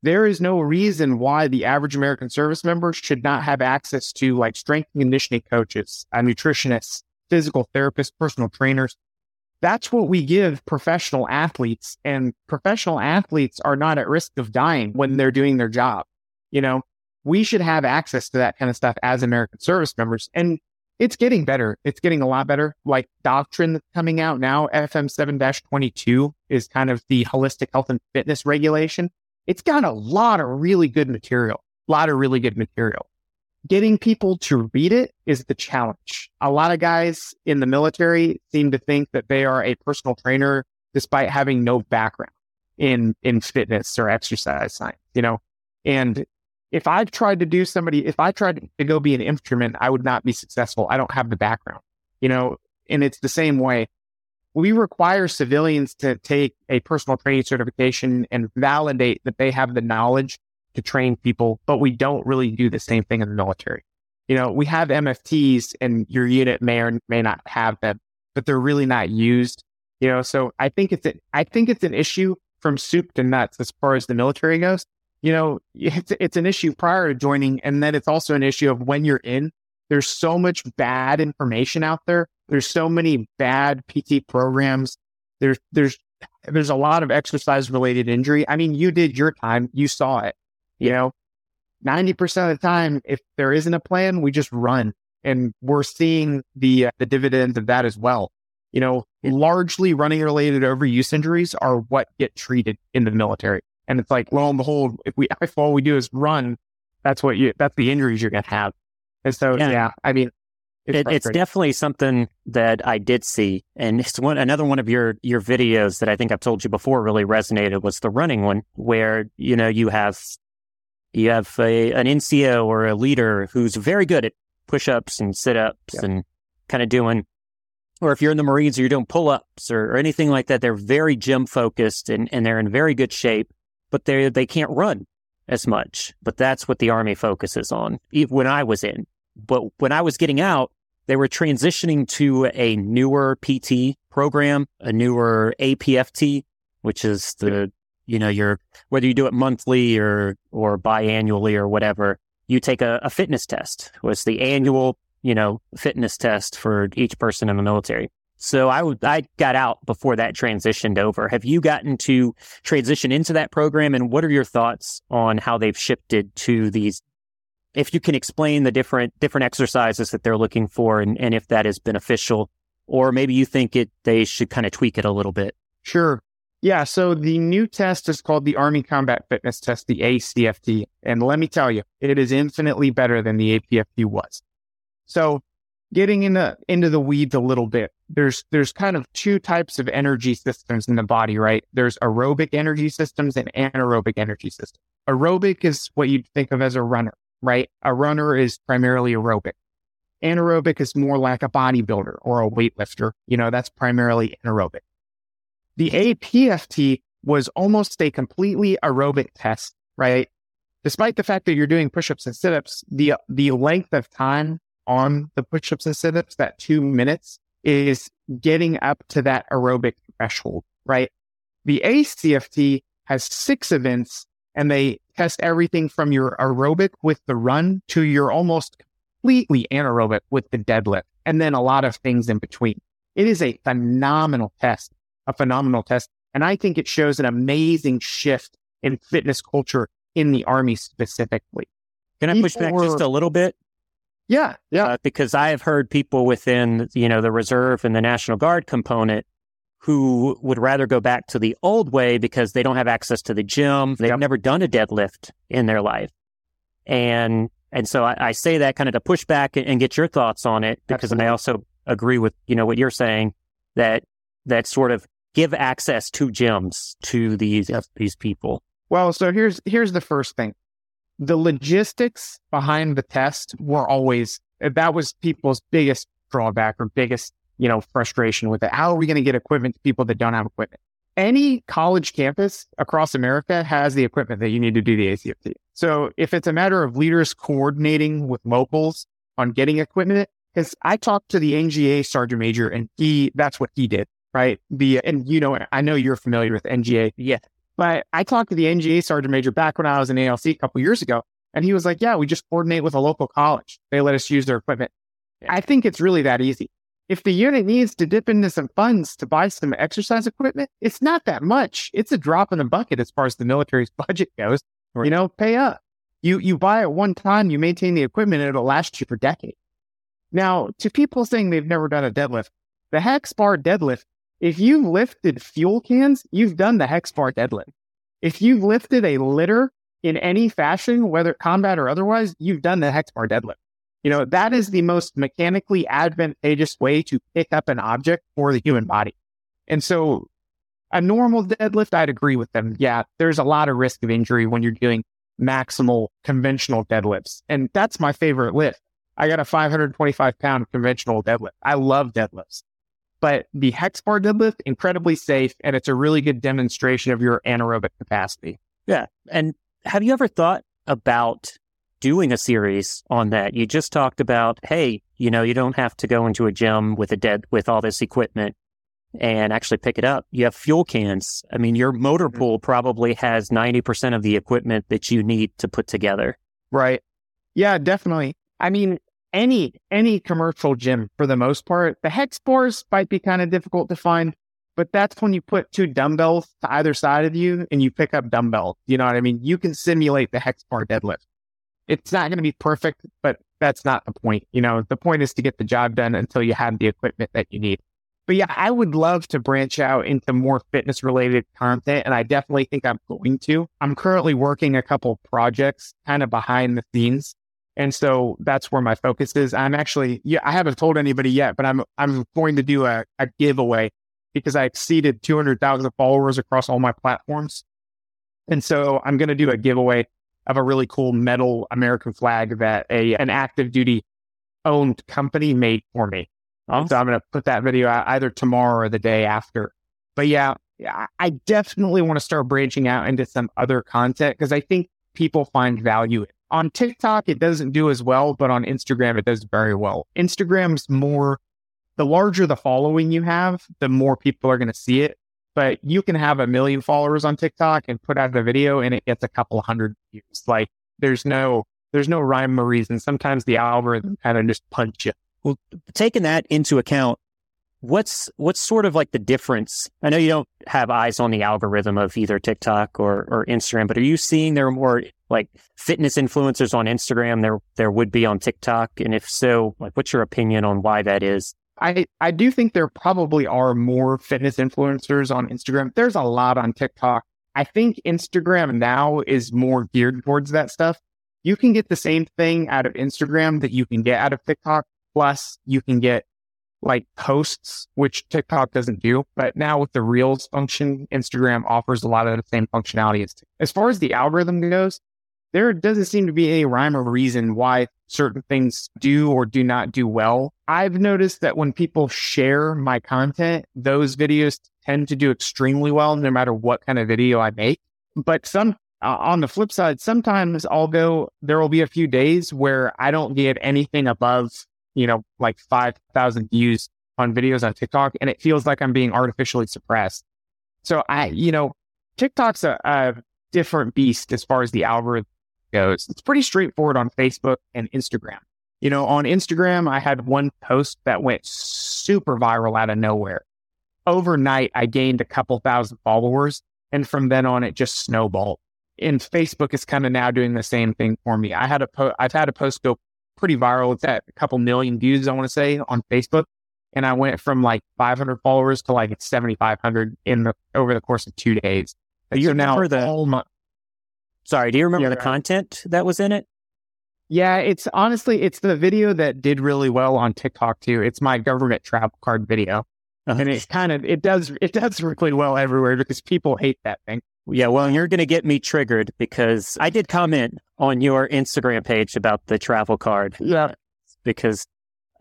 There is no reason why the average American service member should not have access to like strength and conditioning coaches, uh, nutritionists, physical therapists, personal trainers. That's what we give professional athletes and professional athletes are not at risk of dying when they're doing their job. You know, we should have access to that kind of stuff as American service members. And it's getting better. It's getting a lot better. Like doctrine that's coming out now, FM 7 22 is kind of the holistic health and fitness regulation. It's got a lot of really good material, a lot of really good material. Getting people to read it is the challenge. A lot of guys in the military seem to think that they are a personal trainer despite having no background in, in fitness or exercise science, you know, and if I tried to do somebody, if I tried to go be an infantryman, I would not be successful. I don't have the background, you know, and it's the same way. We require civilians to take a personal training certification and validate that they have the knowledge to train people, but we don't really do the same thing in the military. You know, we have MFTs and your unit may or may not have them, but they're really not used. You know, so I think it's a, I think it's an issue from soup to nuts as far as the military goes you know, it's, it's an issue prior to joining. And then it's also an issue of when you're in, there's so much bad information out there. There's so many bad PT programs. There's, there's, there's a lot of exercise related injury. I mean, you did your time, you saw it, you know, 90% of the time, if there isn't a plan, we just run and we're seeing the, uh, the dividends of that as well. You know, largely running related overuse injuries are what get treated in the military. And it's like, lo and behold, if we, if all we do is run, that's what you, that's the injuries you're going to have. And so, yeah, yeah I mean,
it, it's, definitely something that I did see. And it's one, another one of your, your videos that I think I've told you before really resonated was the running one where, you know, you have, you have a, an NCO or a leader who's very good at push ups and sit ups yeah. and kind of doing, or if you're in the Marines or you're doing pull ups or, or anything like that, they're very gym focused and, and they're in very good shape but they they can't run as much. But that's what the Army focuses on. Even when I was in, but when I was getting out, they were transitioning to a newer PT program, a newer APFT, which is the you know your whether you do it monthly or or biannually or whatever. You take a, a fitness test. Was the annual you know fitness test for each person in the military. So I would, I got out before that transitioned over. Have you gotten to transition into that program? And what are your thoughts on how they've shifted to these? If you can explain the different, different exercises that they're looking for and, and if that is beneficial, or maybe you think it, they should kind of tweak it a little bit.
Sure. Yeah. So the new test is called the Army Combat Fitness Test, the ACFT. And let me tell you, it is infinitely better than the APFT was. So getting into into the weeds a little bit there's there's kind of two types of energy systems in the body right there's aerobic energy systems and anaerobic energy systems aerobic is what you'd think of as a runner right? A runner is primarily aerobic. Anaerobic is more like a bodybuilder or a weightlifter. You know that's primarily anaerobic. The apft was almost a completely aerobic test right? Despite the fact that you're doing push-ups and sit-ups the the length of time on the push-ups and sit-ups, that two minutes is getting up to that aerobic threshold, right? The ACFT has six events and they test everything from your aerobic with the run to your almost completely anaerobic with the deadlift and then a lot of things in between. It is a phenomenal test, a phenomenal test. And I think it shows an amazing shift in fitness culture in the army specifically.
Can I push back were, just a little bit?
Yeah, yeah. Uh,
because I have heard people within, you know, the reserve and the National Guard component who would rather go back to the old way because they don't have access to the gym. They've yep. never done a deadlift in their life. And and so I, I say that kind of to push back and, get your thoughts on it because I also agree with, you know, what you're saying that that sort of give access to gyms to these yep. these people.
Well, so here's here's the first thing the logistics behind the test were always that was people's biggest drawback or biggest you know frustration with it. How are we going to get equipment to people that don't have equipment? any college campus across America has the equipment that you need to do the ACFT. So if it's a matter of leaders coordinating with locals on getting equipment, because I talked to the NGA sergeant major and he, that's what he did, right? The, and you know, I know you're familiar with NGA.
Yeah.
But I talked to the NGA sergeant major back when I was in ALC a couple years ago, and he was like, yeah, we just coordinate with a local college. They let us use their equipment. I think it's really that easy. If the unit needs to dip into some funds to buy some exercise equipment, it's not that much. It's a drop in the bucket as far as the military's budget goes. Right. You know, pay up. You you buy it one time, you maintain the equipment, and it'll last you for decades. Now, to people saying they've never done a deadlift, the hex bar deadlift, if you've lifted fuel cans, you've done the hex bar deadlift. If you've lifted a litter in any fashion, whether combat or otherwise, you've done the hex bar deadlift. You know, that is the most mechanically advantageous way to pick up an object for the human body. And so a normal deadlift, I'd agree with them. Yeah, there's a lot of risk of injury when you're doing maximal conventional deadlifts. And that's my favorite lift. I got a 525 pound conventional deadlift. I love deadlifts, but the hex bar deadlift, incredibly safe. And it's a really good demonstration of your anaerobic capacity.
Yeah. And have you ever thought about doing a series on that. You just talked about, hey, you know, you don't have to go into a gym with a dead with all this equipment and actually pick it up. You have fuel cans. I mean, your motor mm-hmm. pool probably has 90% of the equipment that you need to put together.
Right. Yeah, definitely. I mean, any any commercial gym for the most part, the hex bars might be kind of difficult to find, but that's when you put two dumbbells to either side of you and you pick up dumbbells. You know what I mean? You can simulate the hex bar deadlift it's not going to be perfect, but that's not the point. You know, the point is to get the job done until you have the equipment that you need. But yeah, I would love to branch out into more fitness related content. And I definitely think I'm going to. I'm currently working a couple projects kind of behind the scenes. And so that's where my focus is. I'm actually, yeah, I haven't told anybody yet, but I'm, I'm going to do a, a giveaway because I exceeded 200,000 followers across all my platforms. And so I'm going to do a giveaway of a really cool metal American flag that a an active duty owned company made for me. Awesome. So I'm going to put that video out either tomorrow or the day after. But yeah, I definitely want to start branching out into some other content because I think people find value on TikTok. It doesn't do as well, but on Instagram, it does very well. Instagram's more, the larger the following you have, the more people are going to see it but you can have a million followers on TikTok and put out a video and it gets a couple hundred views. Like there's no, there's no rhyme or reason. Sometimes the algorithm kind of just punch you.
Well, taking that into account, what's what's sort of like the difference? I know you don't have eyes on the algorithm of either TikTok or, or Instagram, but are you seeing there are more like fitness influencers on Instagram there there would be on TikTok? And if so, like what's your opinion on why that is?
I, I do think there probably are more fitness influencers on Instagram. There's a lot on TikTok. I think Instagram now is more geared towards that stuff. You can get the same thing out of Instagram that you can get out of TikTok. Plus you can get like posts, which TikTok doesn't do. But now with the reels function, Instagram offers a lot of the same functionality as, as far as the algorithm goes there doesn't seem to be any rhyme or reason why certain things do or do not do well. I've noticed that when people share my content, those videos tend to do extremely well no matter what kind of video I make. But some uh, on the flip side, sometimes I'll go, there will be a few days where I don't get anything above, you know, like 5,000 views on videos on TikTok. And it feels like I'm being artificially suppressed. So I, you know, TikTok's a, a different beast as far as the algorithm goes, it's pretty straightforward on Facebook and Instagram. You know, on Instagram, I had one post that went super viral out of nowhere. Overnight, I gained a couple thousand followers. And from then on, it just snowballed. And Facebook is kind of now doing the same thing for me. I had a po- I've had a post go pretty viral. It's at a couple million views, I want to say, on Facebook. And I went from like 500 followers to like 7,500 in the over the course of two days.
You so now the, all my, Sorry, do you remember yeah, the right. content that was in it?
Yeah, it's honestly it's the video that did really well on TikTok too. It's my government travel card video. Uh-huh. And it's kind of it does it does really well everywhere because people hate that thing.
Yeah, well, you're going to get me triggered because I did comment on your Instagram page about the travel card.
Yeah.
Because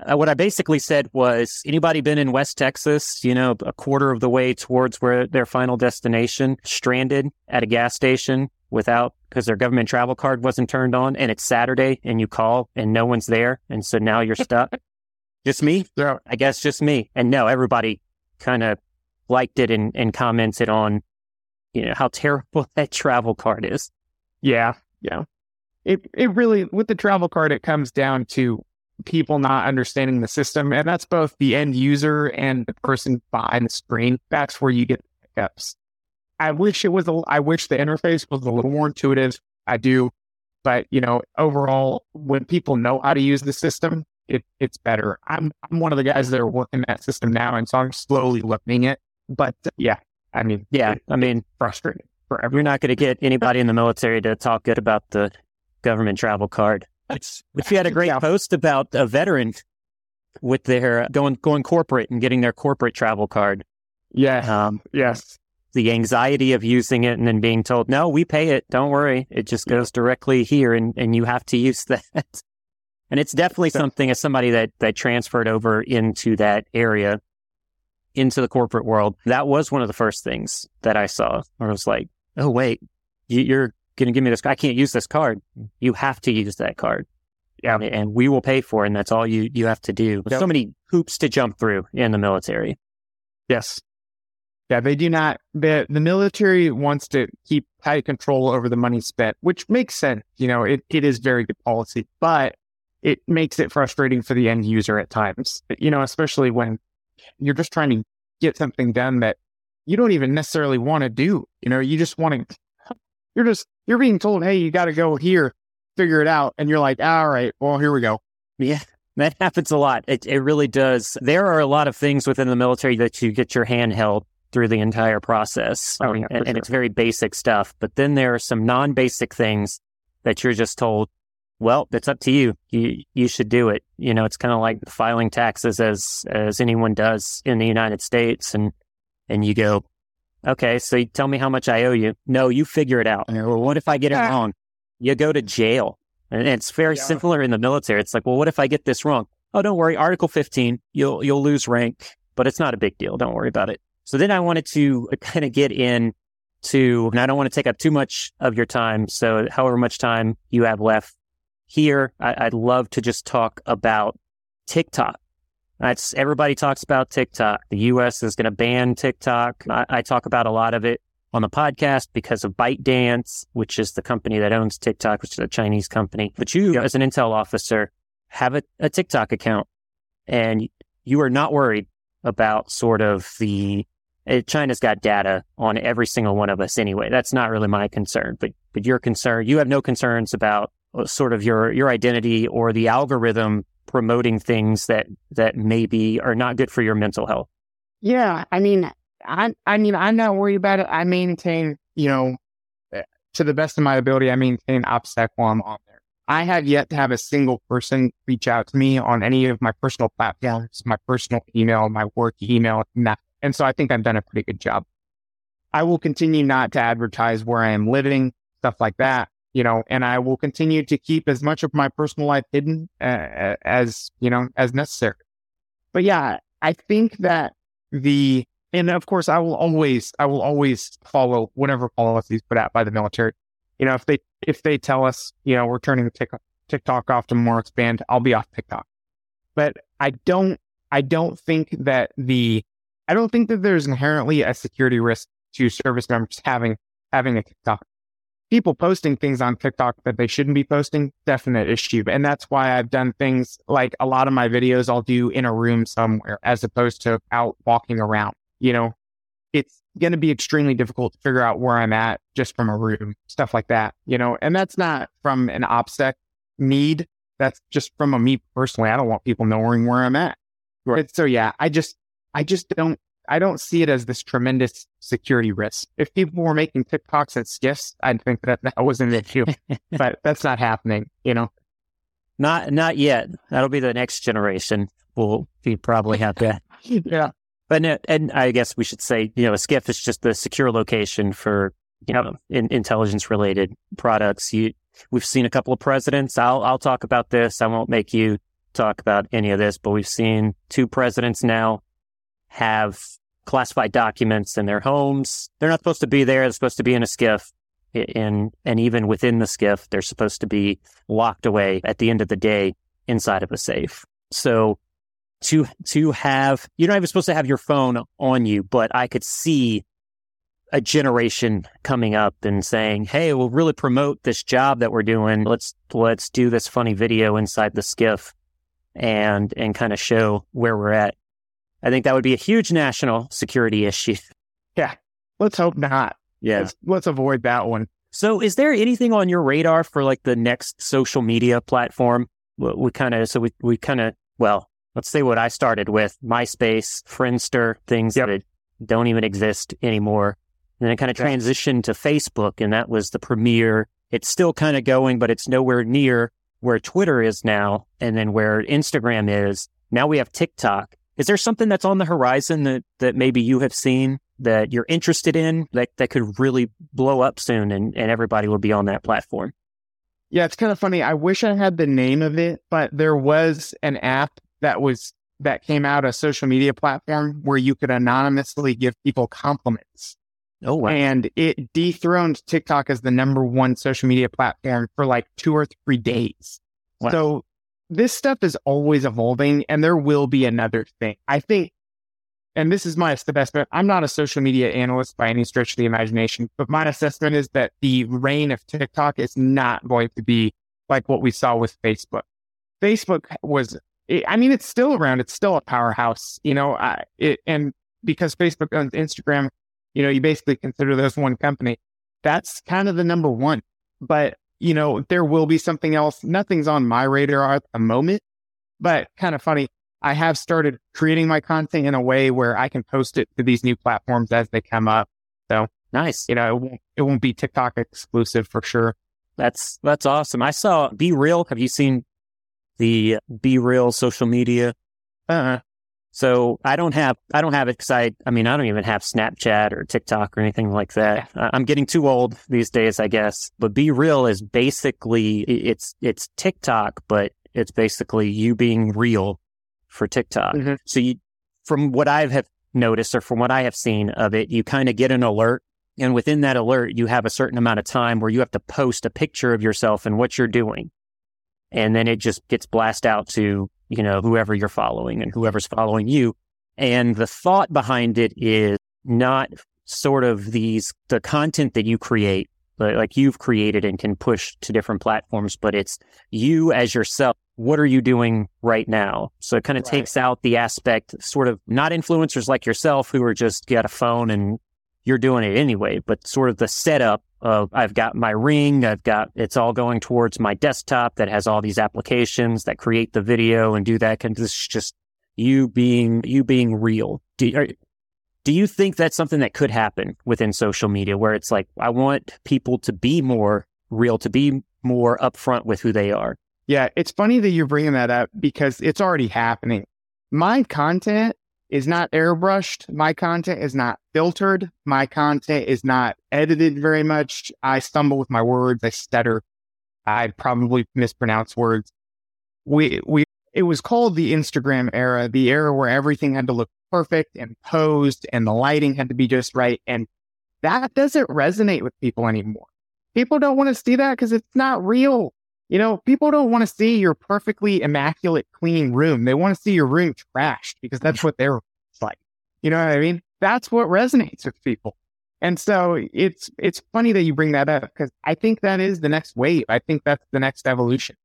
uh, what I basically said was anybody been in West Texas, you know, a quarter of the way towards where their final destination, stranded at a gas station without because their government travel card wasn't turned on and it's Saturday and you call and no one's there. And so now you're stuck. just me?
Yeah.
I guess just me. And no, everybody kind of liked it and, and commented on, you know, how terrible that travel card is.
Yeah. Yeah. It, it really, with the travel card, it comes down to people not understanding the system. And that's both the end user and the person behind the screen. That's where you get hiccups. I wish it was, a, I wish the interface was a little more intuitive. I do. But, you know, overall, when people know how to use the system, it, it's better. I'm, I'm one of the guys that are working that system now. And so I'm slowly learning it. But uh, yeah, I mean,
Yeah. I mean,
frustrating for
you're not going to get anybody in the military to talk good about the government travel card.
It's,
But you had a great
Yeah.
post about a veteran with their going going corporate and getting their corporate travel card.
yeah.
Um,
Yes.
The anxiety of using it and then being told, "No, we pay it. Don't worry. It just goes directly here, and and you have to use that." and it's definitely
So-
something as somebody that that transferred over into that area, into the corporate world. That was one of the first things that I saw. Where I was like, "Oh wait, you, you're." Going to give me this? I can't use this card. You have to use that card.
Yeah.
And- and we will pay for it. And that's all you, you have to do.
Yep.
So many hoops to jump through in the military.
Yes. Yeah, they do not. The the military wants to keep tight control over the money spent, which makes sense. You know, it, it is very good policy, but it makes it frustrating for the end user at times. You know, especially when you're just trying to get something done that you don't even necessarily want to do. You know, you just want to. You're just you're being told, hey, you got to go here, figure it out, and you're like, all right, well, here we go.
Yeah, that happens a lot. It, it really does. There are a lot of things within the military that you get your hand held through the entire process.
Oh, yeah,
and, and it's very basic stuff. But then there are some non basic things that you're just told, well, it's up to you. You you should do it. You know, it's kind of like filing taxes as as anyone does in the United States and and you go, Okay, so you tell me how much I owe you. No, you figure it out. Well, what if I get it
Ah.
wrong? You go to jail. And it's very
Yeah.
similar in the military. It's like, well, what if I get this wrong? Oh, don't worry. Article 15, you'll you'll lose rank, but it's not a big deal. Don't worry about it. So then I wanted to kind of get in to, and I don't want to take up too much of your time. So however much time you have left here, I, I'd love to just talk about TikTok. That's everybody talks about TikTok. The U.S. is going to ban TikTok. I, I talk about a lot of it on the podcast because of ByteDance, which is the company that owns TikTok, which is a Chinese company. But you, as an intel officer, have a, a TikTok account, and you are not worried about sort of the China's got data on every single one of us anyway. That's not really my concern, but but your concern, you have no concerns about uh, sort of your your identity or the algorithm promoting things that that maybe are not good for your mental health.
Yeah, I mean, I I mean, I'm not worried about it. I maintain, you know, eh, to the best of my ability, I maintain OPSEC while I'm on there. I have yet to have a single person reach out to me on any of my personal platforms, my personal email, my work email, nah. And so I think I've done a pretty good job. I will continue not to advertise where I am living, stuff like that, you know, and I will continue to keep as much of my personal life hidden uh, as you know as necessary. But yeah, I think that the and of course I will always I will always follow whatever policies put out by the military. You know, if they if they tell us, you know, we're turning TikTok, TikTok off to more expand, I'll be off TikTok. But I don't I don't think that the I don't think that there's inherently a security risk to service members having having a TikTok. People posting things on TikTok that they shouldn't be posting, definite issue. And that's why I've done things like a lot of my videos I'll do in a room somewhere as opposed to out walking around. You know, it's going to be extremely difficult to figure out where I'm at just from a room, stuff like that, you know, and that's not from an OPSEC need. That's just from a me personally. I don't want people knowing where I'm at. Right. So yeah, I just, I just don't, I don't see it as this tremendous security risk. If people were making TikToks and SCIFs, I'd think that that was an issue, but that's not happening, you know?
Not not yet. That'll be the next generation. We'll we probably have that.
Yeah.
But no, and I guess we should say, you know, a SCIF is just the secure location for you know in, intelligence related products. You, we've seen a couple of presidents. I'll I'll talk about this. I won't make you talk about any of this, but we've seen two presidents now have classified documents in their homes. They're not supposed to be there. They're supposed to be in a SCIF. In, and even within the SCIF, they're supposed to be locked away at the end of the day inside of a safe. So to to have you're not even supposed to have your phone on you, but I could see a generation coming up and saying, "Hey, we'll really promote this job that we're doing. Let's let's do this funny video inside the SCIF and and kind of show where we're at." I think that would be a huge national security issue.
Yeah, let's hope not.
Yeah,
let's, let's avoid that one.
So, is there anything on your radar for like the next social media platform? We, we kind of so we we kind of well, let's say what I started with: MySpace, Friendster, things yep. that don't even exist anymore. And then it kind of transitioned to Facebook, and that was the premiere. It's still kind of going, but it's nowhere near where Twitter is now, and then where Instagram is. Now we have TikTok. Is there something that's on the horizon that, that maybe you have seen that you're interested in that, that could really blow up soon and, and everybody will be on that platform?
Yeah, it's kind of funny. I wish I had the name of it, but there was an app that was that came out a social media platform where you could anonymously give people compliments.
Oh, wow.
And it dethroned TikTok as the number one social media platform for like two or three days. Wow. So this stuff is always evolving and there will be another thing. I think, and this is my assessment. I'm not a social media analyst by any stretch of the imagination, but my assessment is that the reign of TikTok is not going to be like what we saw with Facebook. Facebook was, I mean, it's still around. It's still a powerhouse, you know, I, it, and because Facebook owns Instagram, you know, you basically consider those one company. That's kind of the number one. But you know, there will be something else. Nothing's on my radar at the moment, but kind of funny. I have started creating my content in a way where I can post it to these new platforms as they come up. So
nice.
You know, it won't, it won't be TikTok exclusive for sure.
That's, that's awesome. I saw BeReal. Have you seen the BeReal social media?
Uh,
so I don't have I don't have it because I I mean I don't even have Snapchat or TikTok or anything like that. I'm getting too old these days, I guess. But BeReal is basically it's it's TikTok, but it's basically you being real for TikTok. Mm-hmm. So you, from what I have noticed or from what I have seen of it, you kind of get an alert, and within that alert, you have a certain amount of time where you have to post a picture of yourself and what you're doing, and then it just gets blasted out to you know, whoever you're following and whoever's following you. And the thought behind it is not sort of these, the content that you create, like you've created and can push to different platforms, but it's you as yourself. What are you doing right now? So it kind of right. takes out the aspect, sort of not influencers like yourself who are just got a phone and you're doing it anyway, but sort of the setup of I've got my ring, I've got it's all going towards my desktop that has all these applications that create the video and do that. And this is just you being you being real. Do, are, do you think that's something that could happen within social media where it's like I want people to be more real, to be more upfront with who they are?
Yeah, it's funny that you're bringing that up because it's already happening. My content is not airbrushed. My content is not filtered. My content is not edited very much. I stumble with my words. I stutter. I probably mispronounce words. We, we, it was called the Instagram era, the era where everything had to look perfect and posed and the lighting had to be just right. And that doesn't resonate with people anymore. People don't want to see that because it's not real. You know, people don't want to see your perfectly immaculate, clean room. They want to see your room trashed because that's what they're like. You know what I mean? That's what resonates with people. And so it's it's funny that you bring that up because I think that is the next wave. I think that's the next evolution.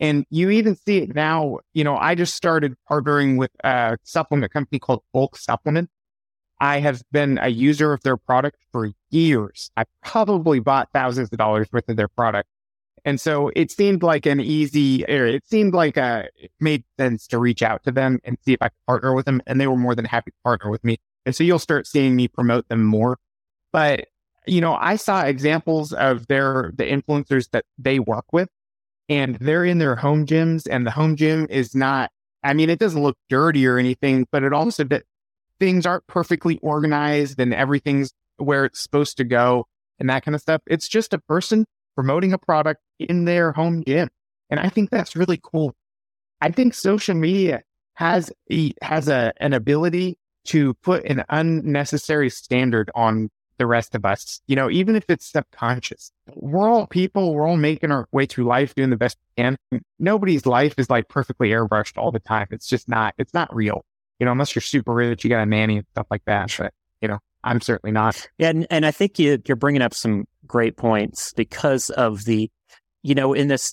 And you even see it now. You know, I just started partnering with a supplement company called Bulk Supplement. I have been a user of their product for years. I probably bought thousands of dollars worth of their product. And so it seemed like an easy, it seemed like a, it made sense to reach out to them and see if I could partner with them. And they were more than happy to partner with me. And so you'll start seeing me promote them more. But, you know, I saw examples of their, the influencers that they work with and they're in their home gyms and the home gym is not, I mean, it doesn't look dirty or anything, but it also that things aren't perfectly organized and everything's where it's supposed to go and that kind of stuff. It's just a person promoting a product in their home gym. And I think that's really cool. I think social media has a, has a, an ability to put an unnecessary standard on the rest of us. You know, even if it's subconscious, we're all people. We're all making our way through life, doing the best we can. Nobody's life is like perfectly airbrushed all the time. It's just not, it's not real. You know, unless you're super rich, you got a nanny and stuff like that. But, you know, I'm certainly not.
And, and I think you, you're bringing up some great points because of the, you know, in this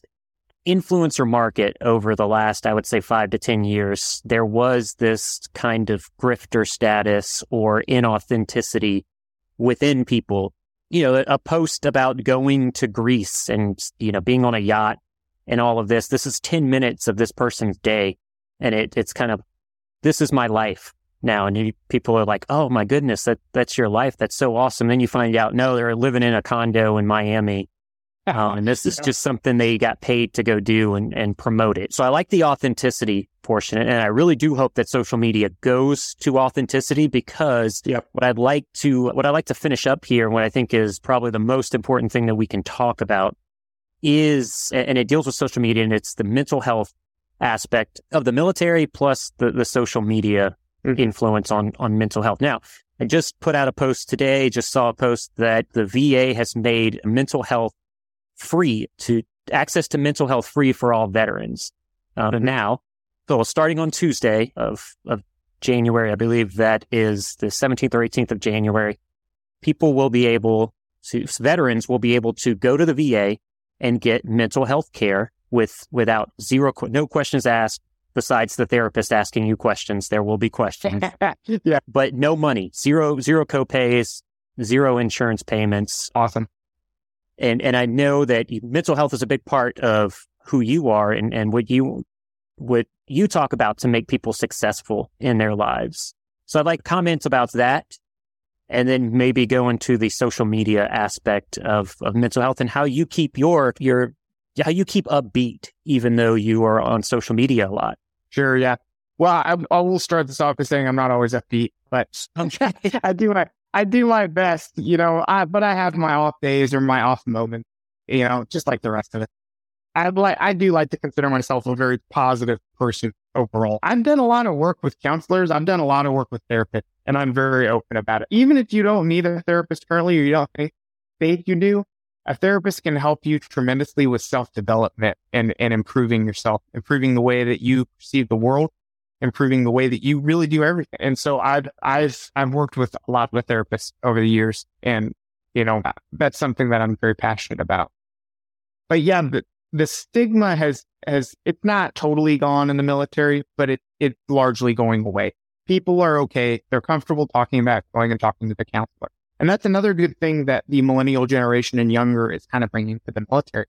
influencer market over the last, I would say five to 10 years, there was this kind of grifter status or inauthenticity within people. You know, a post about going to Greece and, you know, being on a yacht and all of this. This is 10 minutes of this person's day. And it, it's kind of, this is my life now. And you, people are like, oh my goodness, that, that's your life. That's so awesome. Then you find out, no, they're living in a condo in Miami. Uh, and this is just something they got paid to go do and, and promote it. So I like the authenticity portion. And I really do hope that social media goes to authenticity because
yep.
what I'd like to, what I'd like to finish up here, what I think is probably the most important thing that we can talk about is, and it deals with social media and it's the mental health aspect of the military plus the, the social media mm-hmm. influence on, on mental health. Now, I just put out a post today, just saw a post that the VA has made mental health free to access to mental health free for all veterans. Uh, mm-hmm. Now, so starting on Tuesday of, of January, I believe that is the 17th or 18th of January, people will be able to, veterans will be able to go to the VA and get mental health care with, without zero, no questions asked. Besides the therapist asking you questions, there will be questions.
yeah.
But no money, zero, zero copays, zero insurance payments.
Awesome.
And, and I know that mental health is a big part of who you are and, and what you what you talk about to make people successful in their lives. So I'd like comments about that. And then maybe go into the social media aspect of, of mental health and how you keep your, your, how you keep upbeat, even though you are on social media a lot.
Sure. Yeah. Well, I, I will start this off by saying I'm not always upbeat, but I do my, I do my best, you know, I, but I have my off days or my off moments, you know, just like the rest of it. I like I do like to consider myself a very positive person overall. I've done a lot of work with counselors. I've done a lot of work with therapists, and I'm very open about it. Even if you don't need a therapist currently, or you don't think you do, a therapist can help you tremendously with self development and and improving yourself, improving the way that you perceive the world, improving the way that you really do everything. And so I've I've I've worked with a lot of therapists over the years, and you know that's something that I'm very passionate about. But yeah, the, the stigma has has it's not totally gone in the military, but it it's largely going away. People are okay; they're comfortable talking about going and talking to the counselor, and that's another good thing that the millennial generation and younger is kind of bringing to the military.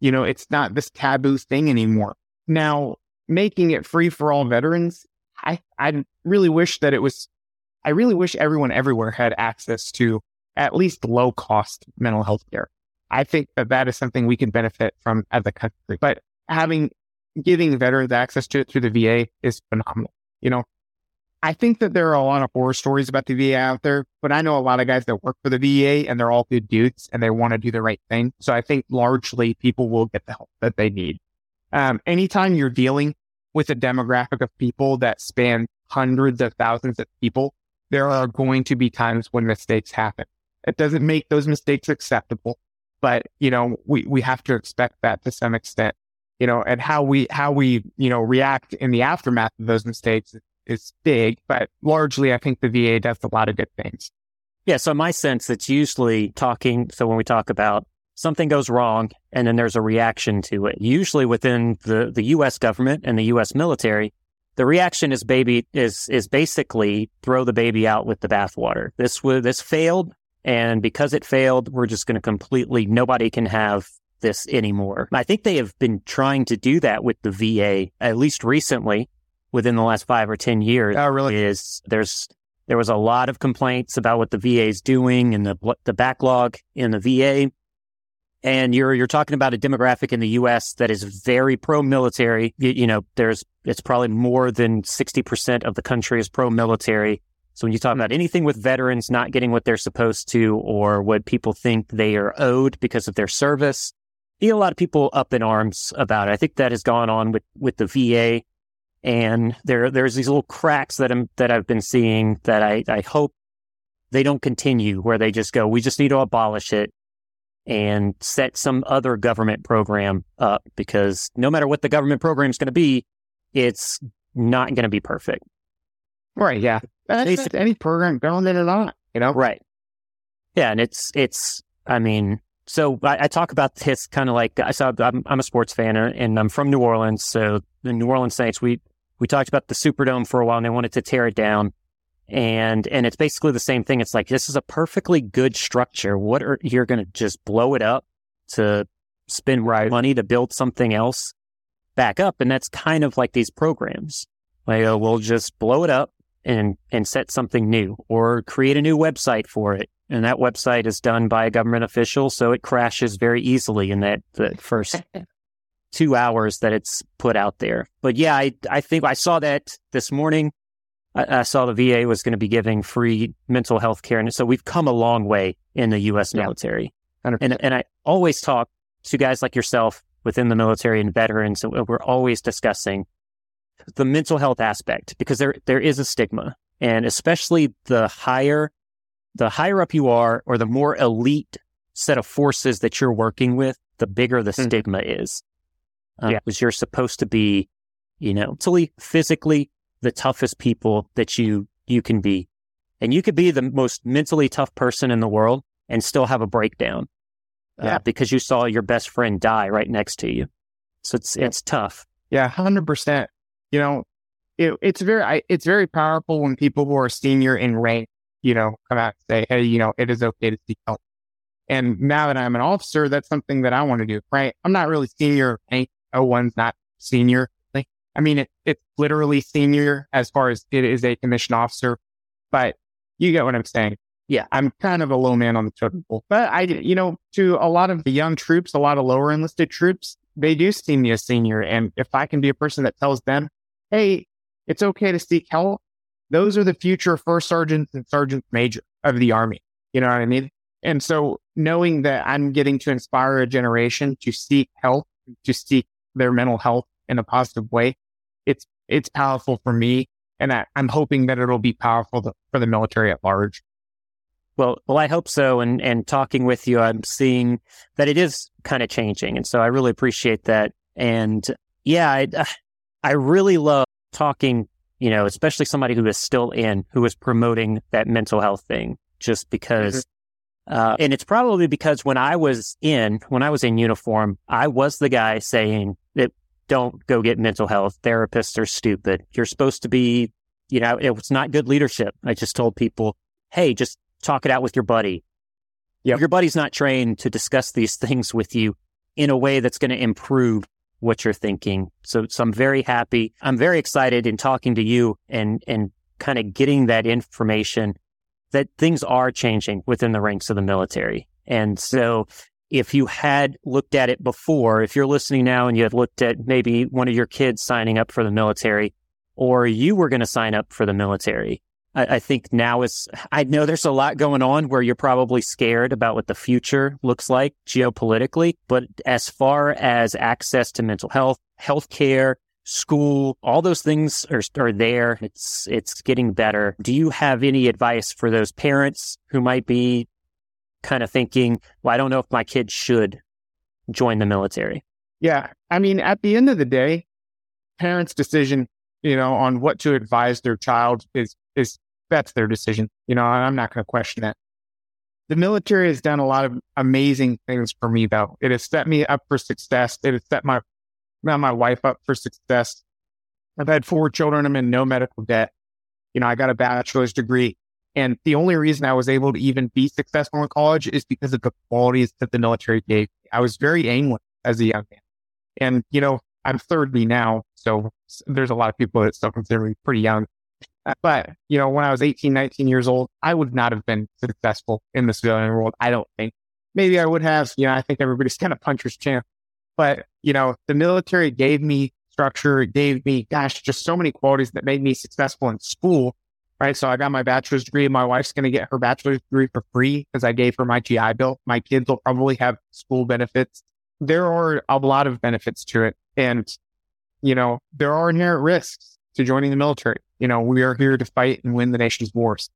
You know, it's not this taboo thing anymore. Now, making it free for all veterans, I I really wish that it was. I really wish everyone everywhere had access to at least low cost mental health care. I think that that is something we can benefit from as a country. But having giving veterans access to it through the VA is phenomenal. You know, I think that there are a lot of horror stories about the VA out there, but I know a lot of guys that work for the VA and they're all good dudes and they want to do the right thing. So I think largely people will get the help that they need. Um, anytime you're dealing with a demographic of people that span hundreds of thousands of people, there are going to be times when mistakes happen. It doesn't make those mistakes acceptable but you know we we have to expect that to some extent you know and how we how we you know react in the aftermath of those mistakes is big but largely i think the va does a lot of good things.
Yeah so my sense it's usually talking so when we talk about something goes wrong and then there's a reaction to it. Usually within the the us government and the us military the reaction is baby is is basically throw the baby out with the bathwater. This was this failed and because it failed, we're just going to completely, nobody can have this anymore. I think they have been trying to do that with the VA, at least recently, within the last five or 10 years.
Oh, really?
Is there's, there was a lot of complaints about what the VA is doing and the, the backlog in the VA. And you're, you're talking about a demographic in the U.S. that is very pro-military. You, you know, there's, it's probably more than 60% of the country is pro-military. So when you talk about anything with veterans not getting what they're supposed to or what people think they are owed because of their service, see a lot of people up in arms about it. I think that has gone on with, with the VA and there, there's these little cracks that I'm, that I've been seeing that I, I hope they don't continue where they just go, we just need to abolish it and set some other government program up because no matter what the government program is going to be, it's not going to be perfect.
Right. Yeah. That's any program going in or not, you know?
Right. Yeah. And it's, it's, I mean, so I, I talk about this kind of like I saw, I'm, I'm, a sports fan and I'm from New Orleans. So the New Orleans Saints, we, we talked about the Superdome for a while and they wanted to tear it down. And, and it's basically the same thing. It's like, this is a perfectly good structure. What are, you're going to just blow it up to spend right. money to build something else back up. And that's kind of like these programs. Like, uh, we'll just blow it up and, and set something new or create a new website for it. And that website is done by a government official. So it crashes very easily in that the first two hours that it's put out there. But yeah, I, I think I saw that this morning. I, I saw the VA was going to be giving free mental health care. And so we've come a long way in the U.S. military. Yeah. And, and I always talk to guys like yourself within the military and veterans. We're always discussing the mental health aspect because there, there is a stigma and especially the higher, the higher up you are or the more elite set of forces that you're working with, the bigger the mm. stigma is. Uh, yeah. Because you're supposed to be, you know, mentally, physically the toughest people that you, you can be. And you could be the most mentally tough person in the world and still have a breakdown uh, yeah. because you saw your best friend die right next to you. So it's it's tough.
Yeah, hundred percent. You know, it, it's very I, it's very powerful when people who are senior in rank, you know, come out and say, "Hey, you know, it is okay to seek help." And now that I'm an officer, that's something that I want to do. Right? I'm not really senior rank. One's not senior. Like, I mean, it, it's literally senior as far as it is a commissioned officer, but you get what I'm saying yeah, I'm kind of a low man on the totem pole. But I, you know, to a lot of the young troops, a lot of lower enlisted troops, they do see me as senior. And if I can be a person that tells them, hey, it's okay to seek help, those are the future first sergeants and sergeants major of the Army. You know what I mean? And so knowing that I'm getting to inspire a generation to seek help, to seek their mental health in a positive way, it's, it's powerful for me. And I, am hoping that it'll be powerful to, for the military at large.
Well, well, I hope so. And and talking with you, I'm seeing that it is kind of changing, and so I really appreciate that. And yeah, I uh, I really love talking. You know, especially somebody who is still in, who is promoting that mental health thing, just mm-hmm. because. Uh, and it's probably because when I was in, when I was in uniform, I was the guy saying that don't go get mental health. Therapists are stupid. You're supposed to be, you know, it was not good leadership. I just told people, hey, just talk it out with your buddy. Yep. Your buddy's not trained to discuss these things with you in a way that's going to improve what you're thinking. So, so I'm very happy. I'm very excited in talking to you and, and kind of getting that information that things are changing within the ranks of the military. And so if you had looked at it before, if you're listening now and you had looked at maybe one of your kids signing up for the military or you were going to sign up for the military I, I think now is, I know there's a lot going on where you're probably scared about what the future looks like geopolitically, but as far as access to mental health, healthcare, school, all those things are, are there. It's, it's getting better. Do you have any advice for those parents who might be kind of thinking, well, I don't know if my kid should join the military?
Yeah. I mean, at the end of the day, parents' decision, you know, on what to advise their child is, is that's their decision. You know, I'm not going to question that. The military has done a lot of amazing things for me, though. It has set me up for success. It has set my my wife up for success. I've had four children. I'm in no medical debt. You know, I got a bachelor's degree. And the only reason I was able to even be successful in college is because of the qualities that the military gave. I was very aimless as a young man. And, you know, I'm 30 now. So there's a lot of people that still consider me pretty young. Uh, but, you know, when I was 18, 19 years old, I would not have been successful in the civilian world. I don't think. Maybe I would have, you know, I think everybody's kind of puncher's champ. But, you know, the military gave me structure, gave me, gosh, just so many qualities that made me successful in school. Right. So I got my bachelor's degree. My wife's going to get her bachelor's degree for free because I gave her my GI Bill. My kids will probably have school benefits there are a lot of benefits to it. And, you know, there are inherent risks to joining the military. You know, we are here to fight and win the nation's wars.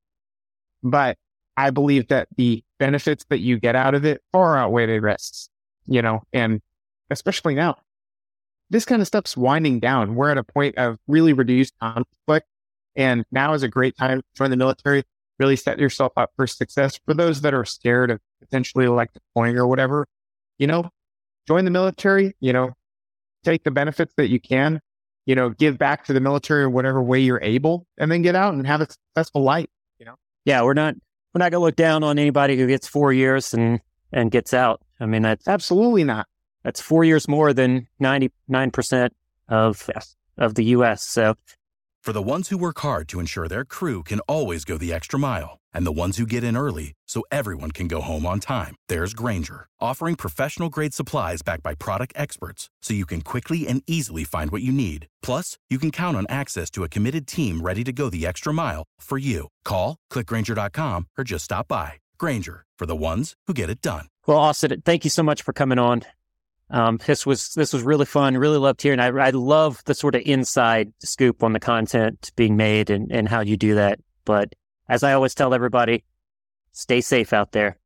But I believe that the benefits that you get out of it far outweigh the risks, you know, and especially now, this kind of stuff's winding down. We're at a point of really reduced conflict. And now is a great time to join the military, really set yourself up for success. For those that are scared of potentially like deploying or whatever, you know, join the military, you know, take the benefits that you can, you know, give back to the military in whatever way you're able, and then get out and have a successful life, you know?
Yeah, we're not we're not gonna look down on anybody who gets four years and and gets out. I mean that's
absolutely not.
That's four years more than ninety nine percent of of the US. So
for the ones who work hard to ensure their crew can always go the extra mile and the ones who get in early so everyone can go home on time. There's Grainger, offering professional grade supplies backed by product experts so you can quickly and easily find what you need. Plus, you can count on access to a committed team ready to go the extra mile for you. Call, clickgrainger.com, or just stop by. Grainger, for the ones who get it done.
Well, Austin, thank you so much for coming on. Um, this was this was really fun. Really loved hearing. I, I love the sort of inside scoop on the content being made and, and how you do that. But as I always tell everybody, stay safe out there.